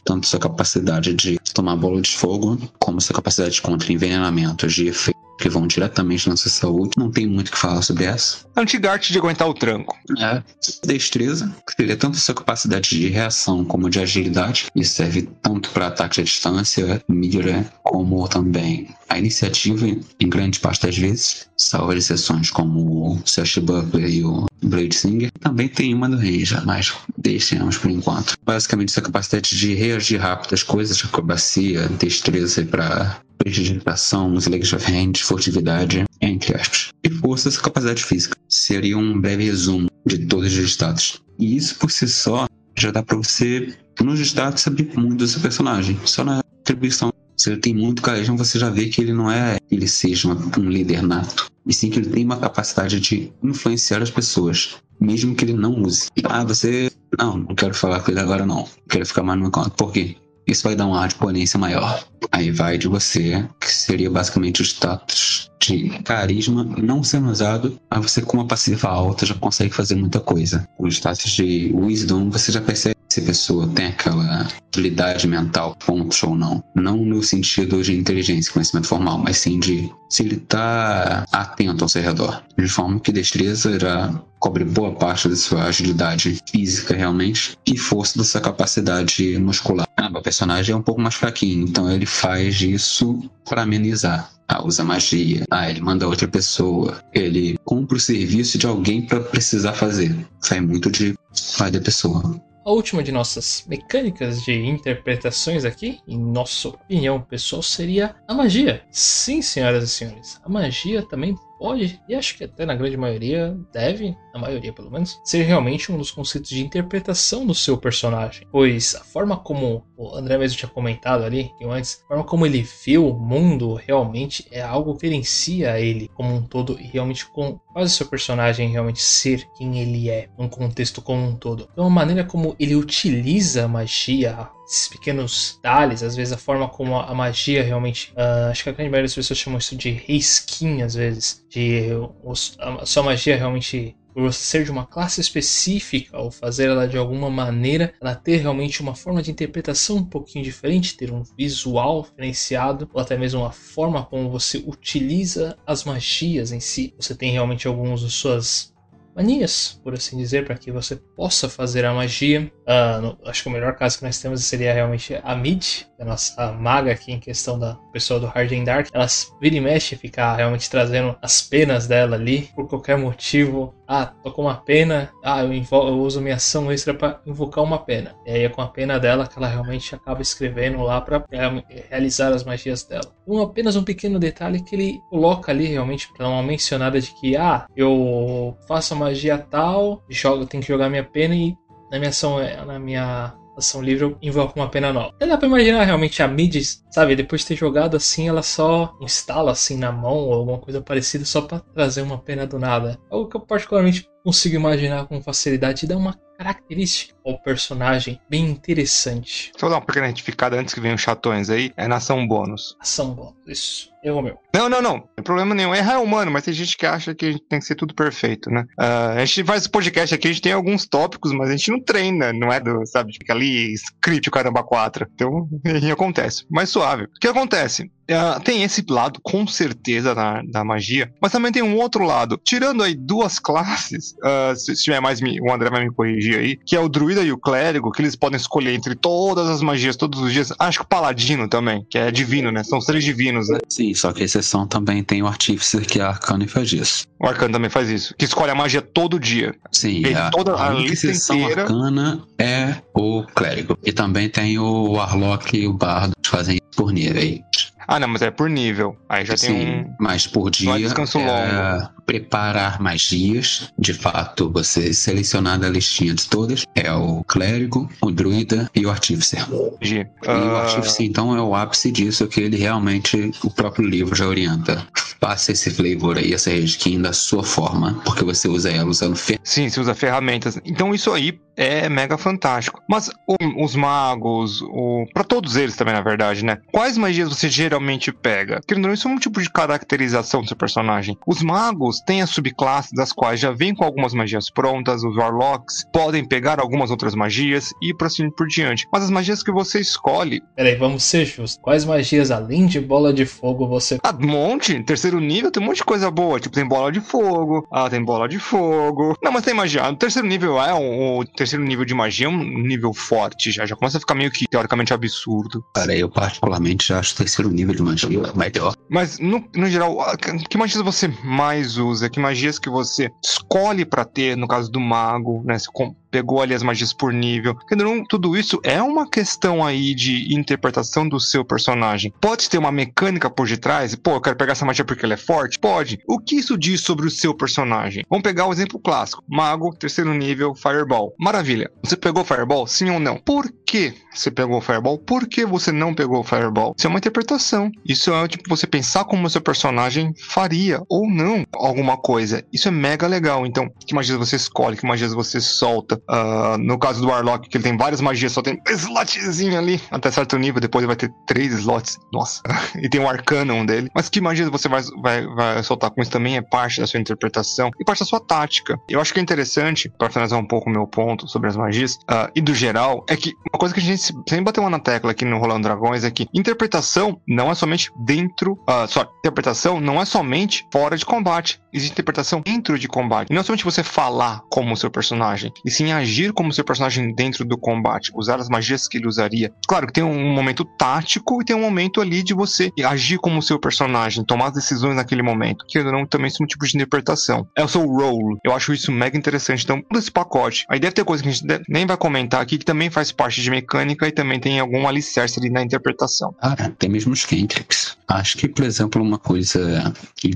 Tanto sua capacidade de tomar bola de fogo, como sua capacidade contra envenenamentos de efeito que vão diretamente na sua saúde. Não tem muito o que falar sobre essa. Antiga arte de aguentar o tranco. É. Destreza, que seria tanto sua capacidade de reação como de agilidade. Isso serve tanto para ataque à distância, mira, como também a iniciativa, em grande parte das vezes. Salvo exceções como o Sash Butler e o Blade Singer. Também tem uma do Ranger, mas deixemos por enquanto. Basicamente, sua capacidade de reagir rápido às coisas, acrobacia, destreza para prestidigitação, Hand, furtividade, entre aspas. E força, sua capacidade física. Seria um breve resumo de todos os status. E isso por si só já dá pra você, nos status, saber muito do seu personagem. Só na atribuição. Se ele tem muito carisma, você já vê que ele não é ele seja um líder nato. E sim que ele tem uma capacidade de influenciar as pessoas. Mesmo que ele não use. Ah, você. Não, não quero falar com ele agora não. Quero ficar mais no meu canto. Por quê? Isso vai dar um ar de ponência maior. Aí vai de você, que seria basicamente o status de carisma não sendo usado, mas você com uma passiva alta já consegue fazer muita coisa. O status de wisdom, você já percebe se a pessoa tem aquela habilidade mental, pontos ou não. Não no sentido de inteligência, conhecimento formal, mas sim de se ele tá atento ao seu redor. De forma que destreza já cobre boa parte da sua agilidade física realmente e força da sua capacidade muscular. Ah, meu personagem é um pouco mais fraquinho, então ele faz isso para amenizar. Ah, usa magia. Ah, ele manda outra pessoa. Ele compra o serviço de alguém para precisar fazer. Sai muito de vai da pessoa. A última de nossas mecânicas de interpretações aqui, em nossa opinião pessoal, seria a magia. Sim, senhoras e senhores, a magia também pode, e acho que até na grande maioria deve, na maioria pelo menos, ser realmente um dos conceitos de interpretação do seu personagem. Pois a forma como o André mesmo tinha comentado ali antes, a forma como ele vê o mundo realmente é algo que diferencia ele como um todo e realmente com, faz o seu personagem realmente ser quem ele é, num contexto como um todo. Então a maneira como ele utiliza a magia, esses pequenos detalhes, às vezes a forma como a magia realmente. ah, acho que a grande maioria das pessoas chamam isso de reskin, às vezes. De a sua magia realmente. Por você ser de uma classe específica ou fazer ela de alguma maneira, ela ter realmente uma forma de interpretação um pouquinho diferente, ter um visual diferenciado, ou até mesmo a forma como você utiliza as magias em si. Você tem realmente alguns das suas manias, por assim dizer, para que você possa fazer a magia. Ah, no- acho que o melhor caso que nós temos seria realmente a Mid, a nossa maga aqui em questão da pessoa do Hard and Dark. Ela vira e mexe ficar realmente trazendo as penas dela ali, por qualquer motivo. Ah, tô com uma pena, ah, eu, eu uso minha ação extra para invocar uma pena. E aí é com a pena dela que ela realmente acaba escrevendo lá para realizar as magias dela. Um, apenas um pequeno detalhe que ele coloca ali realmente para uma mencionada de que, ah, eu faço a magia tal, jogo, tenho que jogar minha pena e na minha ação, na minha ação livre invoco uma pena nova. Aí dá pra imaginar realmente a Mid, sabe, depois de ter jogado assim, ela só instala assim na mão ou alguma coisa parecida só pra trazer uma pena do nada. Algo que eu particularmente consigo imaginar com facilidade e dá uma característica ao personagem bem interessante. Só dar uma pequena retificada antes que venham chatões aí, é nação bônus. Ação bônus, isso. Erro meu. Não, não, não. Não tem problema nenhum. Errar é humano, mas tem gente que acha que a gente tem que ser tudo perfeito, né? Uh, a gente faz podcast aqui, a gente tem alguns tópicos, mas a gente não treina, não é do, sabe, fica ali, script o caramba 4. Então, acontece. Mas suave. O que acontece? Uh, tem esse lado, com certeza, da, da magia, mas também tem um outro lado. Tirando aí duas classes, uh, se, se tiver mais, me, o André vai me corrigir aí, que é o druida e o clérigo, que eles podem escolher entre todas as magias todos os dias. Acho que o paladino também, que é divino, né? São os três divinos, né? Sim, só que a exceção também tem o artífice, que é arcano e faz isso. O arcano também faz isso, que escolhe a magia todo dia. Sim, Ele, a, toda a a lista inteira- arcana é o clérigo. E também tem o warlock e o bardo, que fazem isso por níveis. Ah, não, mas é por nível. Aí já Sim, tem um. mas por dia descanso é preparar magias. De fato, você selecionar da listinha de todas é o clérigo, o druida e o artífice. G. E o Ah, artífice, então, é o ápice disso que ele realmente, o próprio livro já orienta. Faça esse flavor aí, essa reskin da sua forma, porque você usa ela usando fer... Sim, se usa ferramentas. Então isso aí é mega fantástico. Mas os magos, o... para todos eles também, na verdade, né? Quais magias você geralmente pega? Querendo isso é um tipo de caracterização do seu personagem. Os magos têm as subclasses das quais já vêm com algumas magias prontas, os warlocks podem pegar algumas outras magias e por assim por diante. Mas as magias que você escolhe, Peraí, vamos ser justos. Quais magias além de bola de fogo você. ah, um monte, terceiro nível tem um monte de coisa boa, tipo tem bola de fogo, ah, tem bola de fogo. Não, mas tem magia. O terceiro nível é um, o terceiro nível de magia é um nível forte já, já começa a ficar meio que teoricamente absurdo. Cara, eu particularmente já acho o terceiro nível de magia melhor. Mas no, no geral, que magias você mais usa? Que magias que você escolhe pra ter, no caso do mago, né? Você pegou ali as magias por nível. Não, tudo isso é uma questão aí de interpretação do seu personagem. Pode ter uma mecânica por detrás? Pô, eu quero pegar essa magia porque ela é forte? Pode. O que isso diz sobre o seu personagem? Vamos pegar o exemplo clássico. Mago, terceiro nível, Fireball. Maravilha. Você pegou Fireball? Sim ou não? Por que você pegou Fireball? Por que você não pegou Fireball? Isso é uma interpretação. Isso é tipo você pensar como o seu personagem faria ou não alguma coisa. Isso é mega legal. Então, que magias você escolhe, que magias você solta. Ah, no caso do Warlock, que ele tem várias magias, só tem um slotzinho ali até certo nível. Depois ele vai ter três slots. Nossa. e tem o Arcanum dele. Mas que magias você vai, vai, vai soltar com isso também é parte da sua interpretação e parte da sua tática. Eu acho que é interessante, para finalizar um pouco o meu ponto sobre as magias, ah, e do geral, é que uma coisa que a gente sempre bateu na tecla aqui no Rolando Dragões é que interpretação não é somente dentro. ah, só, interpretação não é somente fora de combate. Existe interpretação dentro de combate. E não somente você falar como seu personagem, e sim agir como seu personagem dentro do combate, usar as magias que ele usaria. Claro que tem um momento tático e tem um momento ali de você agir como seu personagem, tomar as decisões naquele momento. Que não também é um tipo de interpretação. É o seu role. Eu acho isso mega interessante. Então, todo esse pacote. Aí deve ter coisa que a gente nem vai comentar aqui, que também faz parte de mecânica e também tem algum alicerce ali na interpretação. Cara, tem mesmo os cantrips. Acho que, por exemplo, uma coisa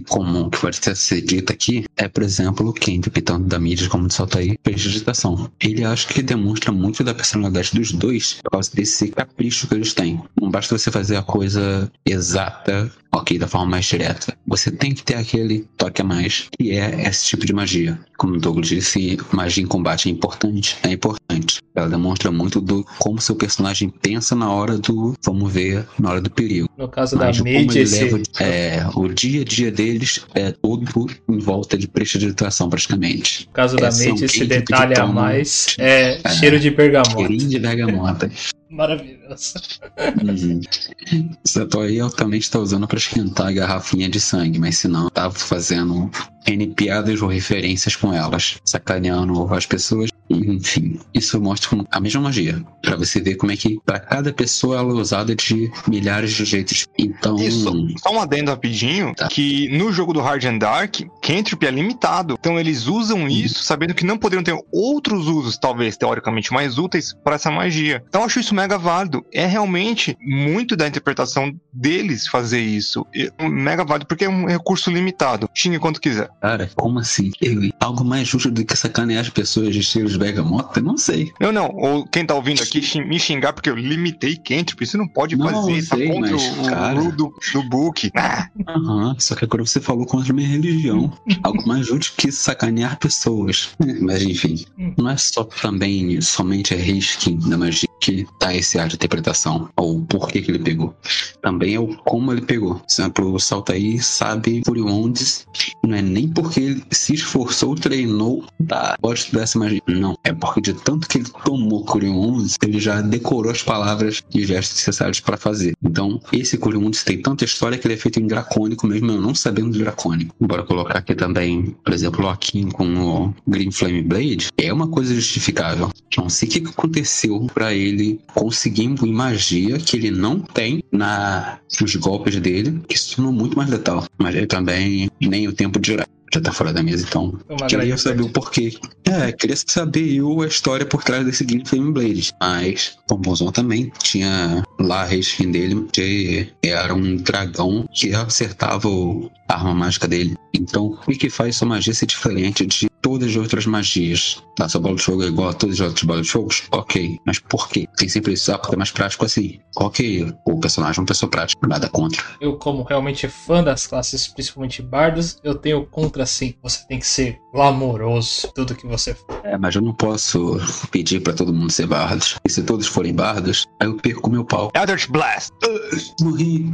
comum que pode ser dita aqui é, por exemplo, o cantrip, tanto da mídia como do Saltaí, prestidigitação. Ele acho que demonstra muito da personalidade dos dois por causa desse capricho que eles têm. Não basta você fazer a coisa exata, ok, da forma mais direta. Você tem que ter aquele toque a mais, que é esse tipo de magia. Como o Douglas disse, magia em combate é importante, é importante. Ela demonstra muito do como seu personagem pensa na hora do, vamos ver, na hora do perigo. No caso Mas da ele esse. leva, é, o dia a dia deles é todo em volta de prestidigitação, praticamente. No caso da é esse detalhe a mais é É. cheiro de bergamota. Cheirinho de bergamota. Maravilhoso. Uhum. Essa eu também está usando para esquentar a garrafinha de sangue, mas se não, tava fazendo N piadas ou referências com elas, sacaneando as pessoas. Enfim, isso mostra a mesma magia, Pra você ver como é que para cada pessoa ela é usada de milhares de jeitos. Então, Isso. Só um adendo rapidinho, Tá. que no jogo do Hard and Dark, Cantrip é limitado. Então eles usam isso sabendo que não poderiam ter outros usos, talvez, teoricamente, mais úteis para essa magia. Então eu acho isso mega válido. É realmente muito da interpretação deles fazer isso. É mega válido porque é um recurso limitado. Xingue quanto quiser. Cara, como assim? Algo mais justo do que sacanear as pessoas de estilos Bergamota? Não sei. Não, não. Ou quem tá ouvindo aqui me xingar porque eu limitei Cantrip. Isso não pode Não, fazer. eu Isso tá contra mas, o, cara- o do, do book. Ah, Aham, só que agora você falou contra a minha religião. Algo mais justo que sacanear pessoas. Mas enfim, não é só também somente a reskin da magia que dá esse ar de interpretação, ou por que que ele pegou. Também é o como ele pegou. Por exemplo, o Saltaí sabe Furiondes, não é nem porque ele se esforçou, treinou, tá, pode estudar essa magia. Não, é porque de tanto que ele tomou Curiondes, ele já decorou as palavras e os gestos necessários para fazer. Então, esse Curiondes tem tanta história que ele é feito em dracônico, mesmo eu não sabendo de dracônico. Bora colocar aqui também, por exemplo, o Akin com o Green Flame Blade, é uma coisa justificável. Não sei o que aconteceu para ele conseguir imbuir magia que ele não tem na nos golpes dele, que se tornou muito mais letal. Mas ele também nem o tempo de girar. Já tá fora da mesa, então Foi uma Queria saber o porquê. É, queria saber eu a história por trás desse Green Flame Blade. Mas Tom Bozon também tinha lá a reskin dele, que era um dragão que acertava o- arma mágica dele. Então, o que faz sua magia ser diferente de todas as outras magias? Tá, sua bola de fogo é igual a todas as outras bolas de fogo? Ok. Mas por quê? Tem sempre isso, ah, porque é mais prático assim. Ok, o personagem é uma pessoa prática, nada contra. Eu, como realmente fã das classes, principalmente bardos, eu tenho contra sim. Você tem que ser glamouroso. Tudo que você for. É, mas eu não posso pedir pra todo mundo ser bardos. E se todos forem bardos, aí eu perco meu pau. Eldritch Blast. Morri.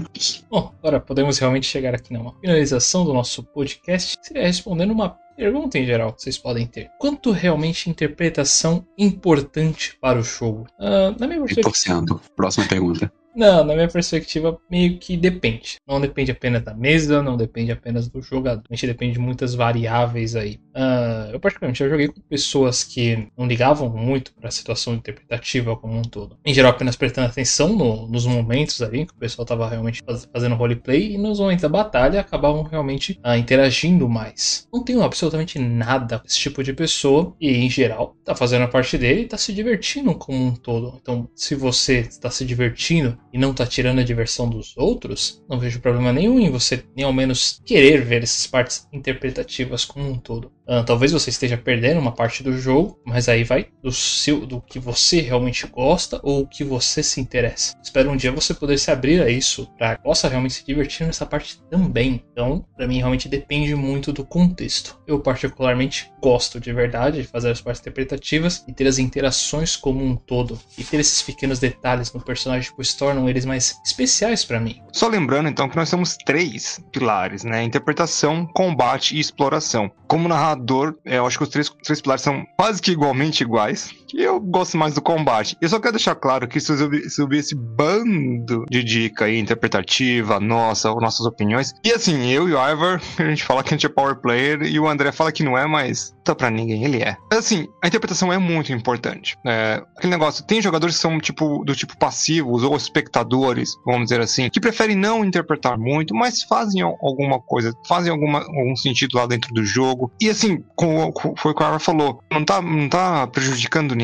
Bom, agora podemos realmente chegar aqui numa finalização do nosso podcast. Seria respondendo uma pergunta em geral que vocês podem ter. Quanto realmente interpretação importante para o jogo? Ah, na minha perspectiva. 100%. Próxima pergunta. Não, na minha perspectiva, meio que depende. Não depende apenas da mesa, não depende apenas do jogador. A gente depende de muitas variáveis aí. Ah, eu, particularmente, já joguei com pessoas que não ligavam muito para a situação interpretativa como um todo. Em geral, apenas prestando atenção no- nos momentos ali que o pessoal estava realmente faz- fazendo roleplay e nos momentos da batalha acabavam realmente ah, interagindo mais. Não tenho absolutamente nada com esse tipo de pessoa e, em geral, tá fazendo a parte dele e tá se divertindo como um todo. Então, se você está se divertindo e não tá tirando a diversão dos outros, não vejo problema nenhum em você, nem ao menos, querer ver essas partes interpretativas como um todo. Ah, talvez você esteja perdendo uma parte do jogo, mas aí vai do seu, do que você realmente gosta ou o que você se interessa. Espero um dia você poder se abrir a isso para possa realmente se divertir nessa parte também. Então, para mim realmente depende muito do contexto. Eu particularmente gosto de verdade de fazer as partes interpretativas e ter as interações como um todo e ter esses pequenos detalhes no personagem pois tornam eles mais especiais para mim. Só lembrando, então, que nós temos três pilares, né? Interpretação, combate e exploração. Como narrador, é, eu acho que os três, três pilares são quase que igualmente iguais. Eu gosto mais do combate. Eu só quero deixar claro que subir- subir esse bando de dica aí, interpretativa, nossa, nossas opiniões. E assim, eu e o Ivor, a gente fala que a gente é power player e o André fala que não é, mas tá pra ninguém, ele é. Assim, a interpretação é muito importante. É, aquele negócio, tem jogadores que são tipo do tipo passivos ou espectadores, vamos dizer assim, que preferem não interpretar muito, mas fazem al- alguma coisa, fazem alguma, algum sentido lá dentro do jogo. E assim, como, como foi o que o Ivor falou, não tá, não tá prejudicando ninguém,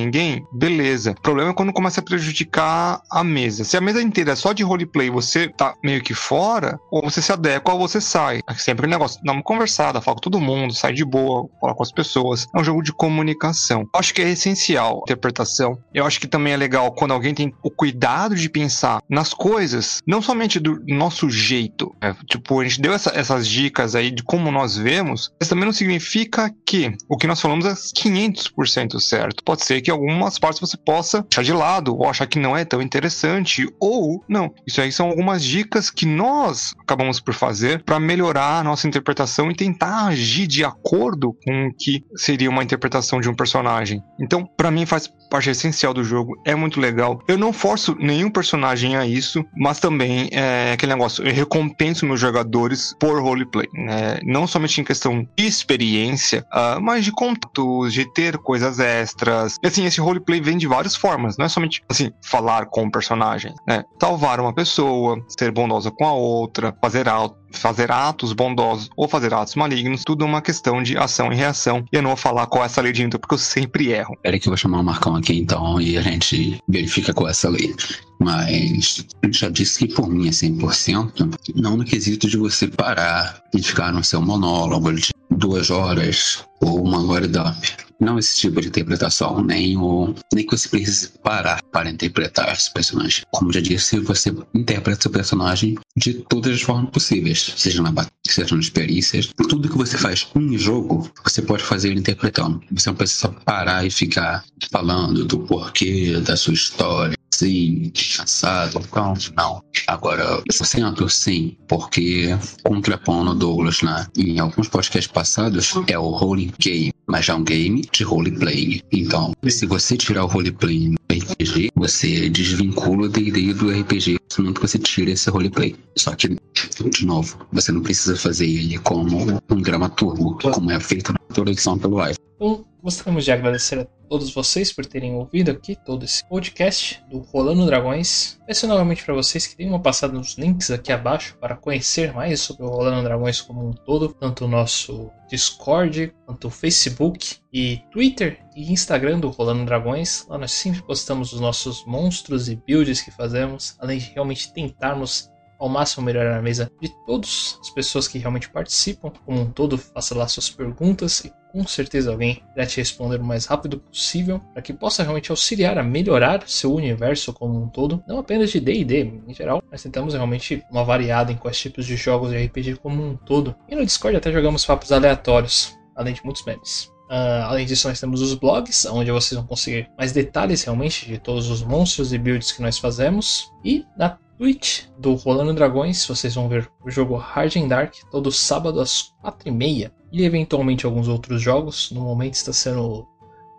beleza. O problema é quando começa a prejudicar a mesa. Se a mesa inteira é só de roleplay, você tá meio que fora, ou você se adequa ou você sai. É sempre aquele negócio, dá uma conversada, fala com todo mundo, sai de boa, fala com as pessoas. É um jogo de comunicação. Eu acho que é essencial a interpretação. Eu acho que também é legal quando alguém tem o cuidado de pensar nas coisas, não somente do nosso jeito. É, tipo, a gente deu essa- essas dicas aí de como nós vemos, mas também não significa que o que nós falamos é 500% certo. Pode ser que algumas partes você possa deixar de lado ou achar que não é tão interessante ou não. Isso aí são algumas dicas que nós acabamos por fazer para melhorar a nossa interpretação e tentar agir de acordo com o que seria uma interpretação de um personagem. Então, para mim faz parte essencial do jogo, é muito legal. Eu não forço nenhum personagem a isso, mas também é aquele negócio, eu recompenso meus jogadores por roleplay, né? Não somente em questão de experiência, ah, mas de contatos, de ter coisas extras. Assim, esse roleplay vem de várias formas, não é somente, assim, falar com o personagem, né? Salvar uma pessoa, ser bondosa com a outra, fazer algo fazer atos bondosos ou fazer atos malignos, tudo é uma questão de ação e reação. E eu não vou falar qual é essa lei de Newton, porque eu sempre erro. Peraí que eu vou chamar o Marcão aqui então e a gente verifica qual é essa lei. Mas já disse que por mim é 100%, não no quesito de você parar e ficar no seu monólogo de duas horas ou uma hora up. Não esse tipo de interpretação, nem o nem que você precise parar para interpretar esse personagem. Como já disse, você interpreta seu personagem de todas as formas possíveis, seja na batalha, seja nas perícias. Tudo que você faz em jogo, você pode fazer interpretando. Você não precisa parar e ficar falando do porquê da sua história, sim, assado, não. Agora, 100% sim, porque contrapondo Douglas né, em alguns podcasts passados, é o role game, mas é um game de roleplay. Então, se você tirar o roleplay do RPG, você desvincula o D&D do RPG, que você tira esse roleplay. Só que, de novo, você não precisa fazer ele como um dramaturgo, como é feito na produção pelo iPhone. Então, gostaríamos de agradecer a todos vocês por terem ouvido aqui todo esse podcast do Rolando Dragões. Peço novamente para vocês que tenham passado nos links aqui abaixo para conhecer mais sobre o Rolando Dragões como um todo, tanto o nosso Discord, quanto o Facebook e Twitter e Instagram do Rolando Dragões. Lá nós sempre postamos os nossos monstros e builds que fazemos, além de realmente tentarmos ao máximo melhorar a mesa de todas as pessoas que realmente participam. Como um todo, faça lá suas perguntas e com certeza alguém irá te responder o mais rápido possível para que possa realmente auxiliar a melhorar seu universo como um todo, não apenas de D&D em geral, mas tentamos realmente uma variada em quais tipos de jogos de RPG como um todo. E no Discord até jogamos papos aleatórios, além de muitos memes. Uh, além disso, nós temos os blogs, onde vocês vão conseguir mais detalhes realmente de todos os monstros e builds que nós fazemos. E na Twitch do Rolando Dragões, vocês vão ver o jogo Hard and Dark todo sábado às 4h30 e eventualmente alguns outros jogos. No momento está sendo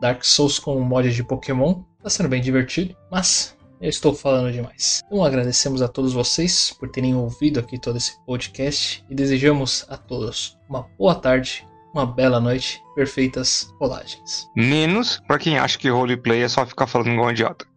Dark Souls com mod de Pokémon, está sendo bem divertido, mas eu estou falando demais. Então agradecemos a todos vocês por terem ouvido aqui todo esse podcast e desejamos a todos uma boa tarde, uma bela noite, perfeitas rolagens. Menos para quem acha que roleplay é só ficar falando igual um idiota.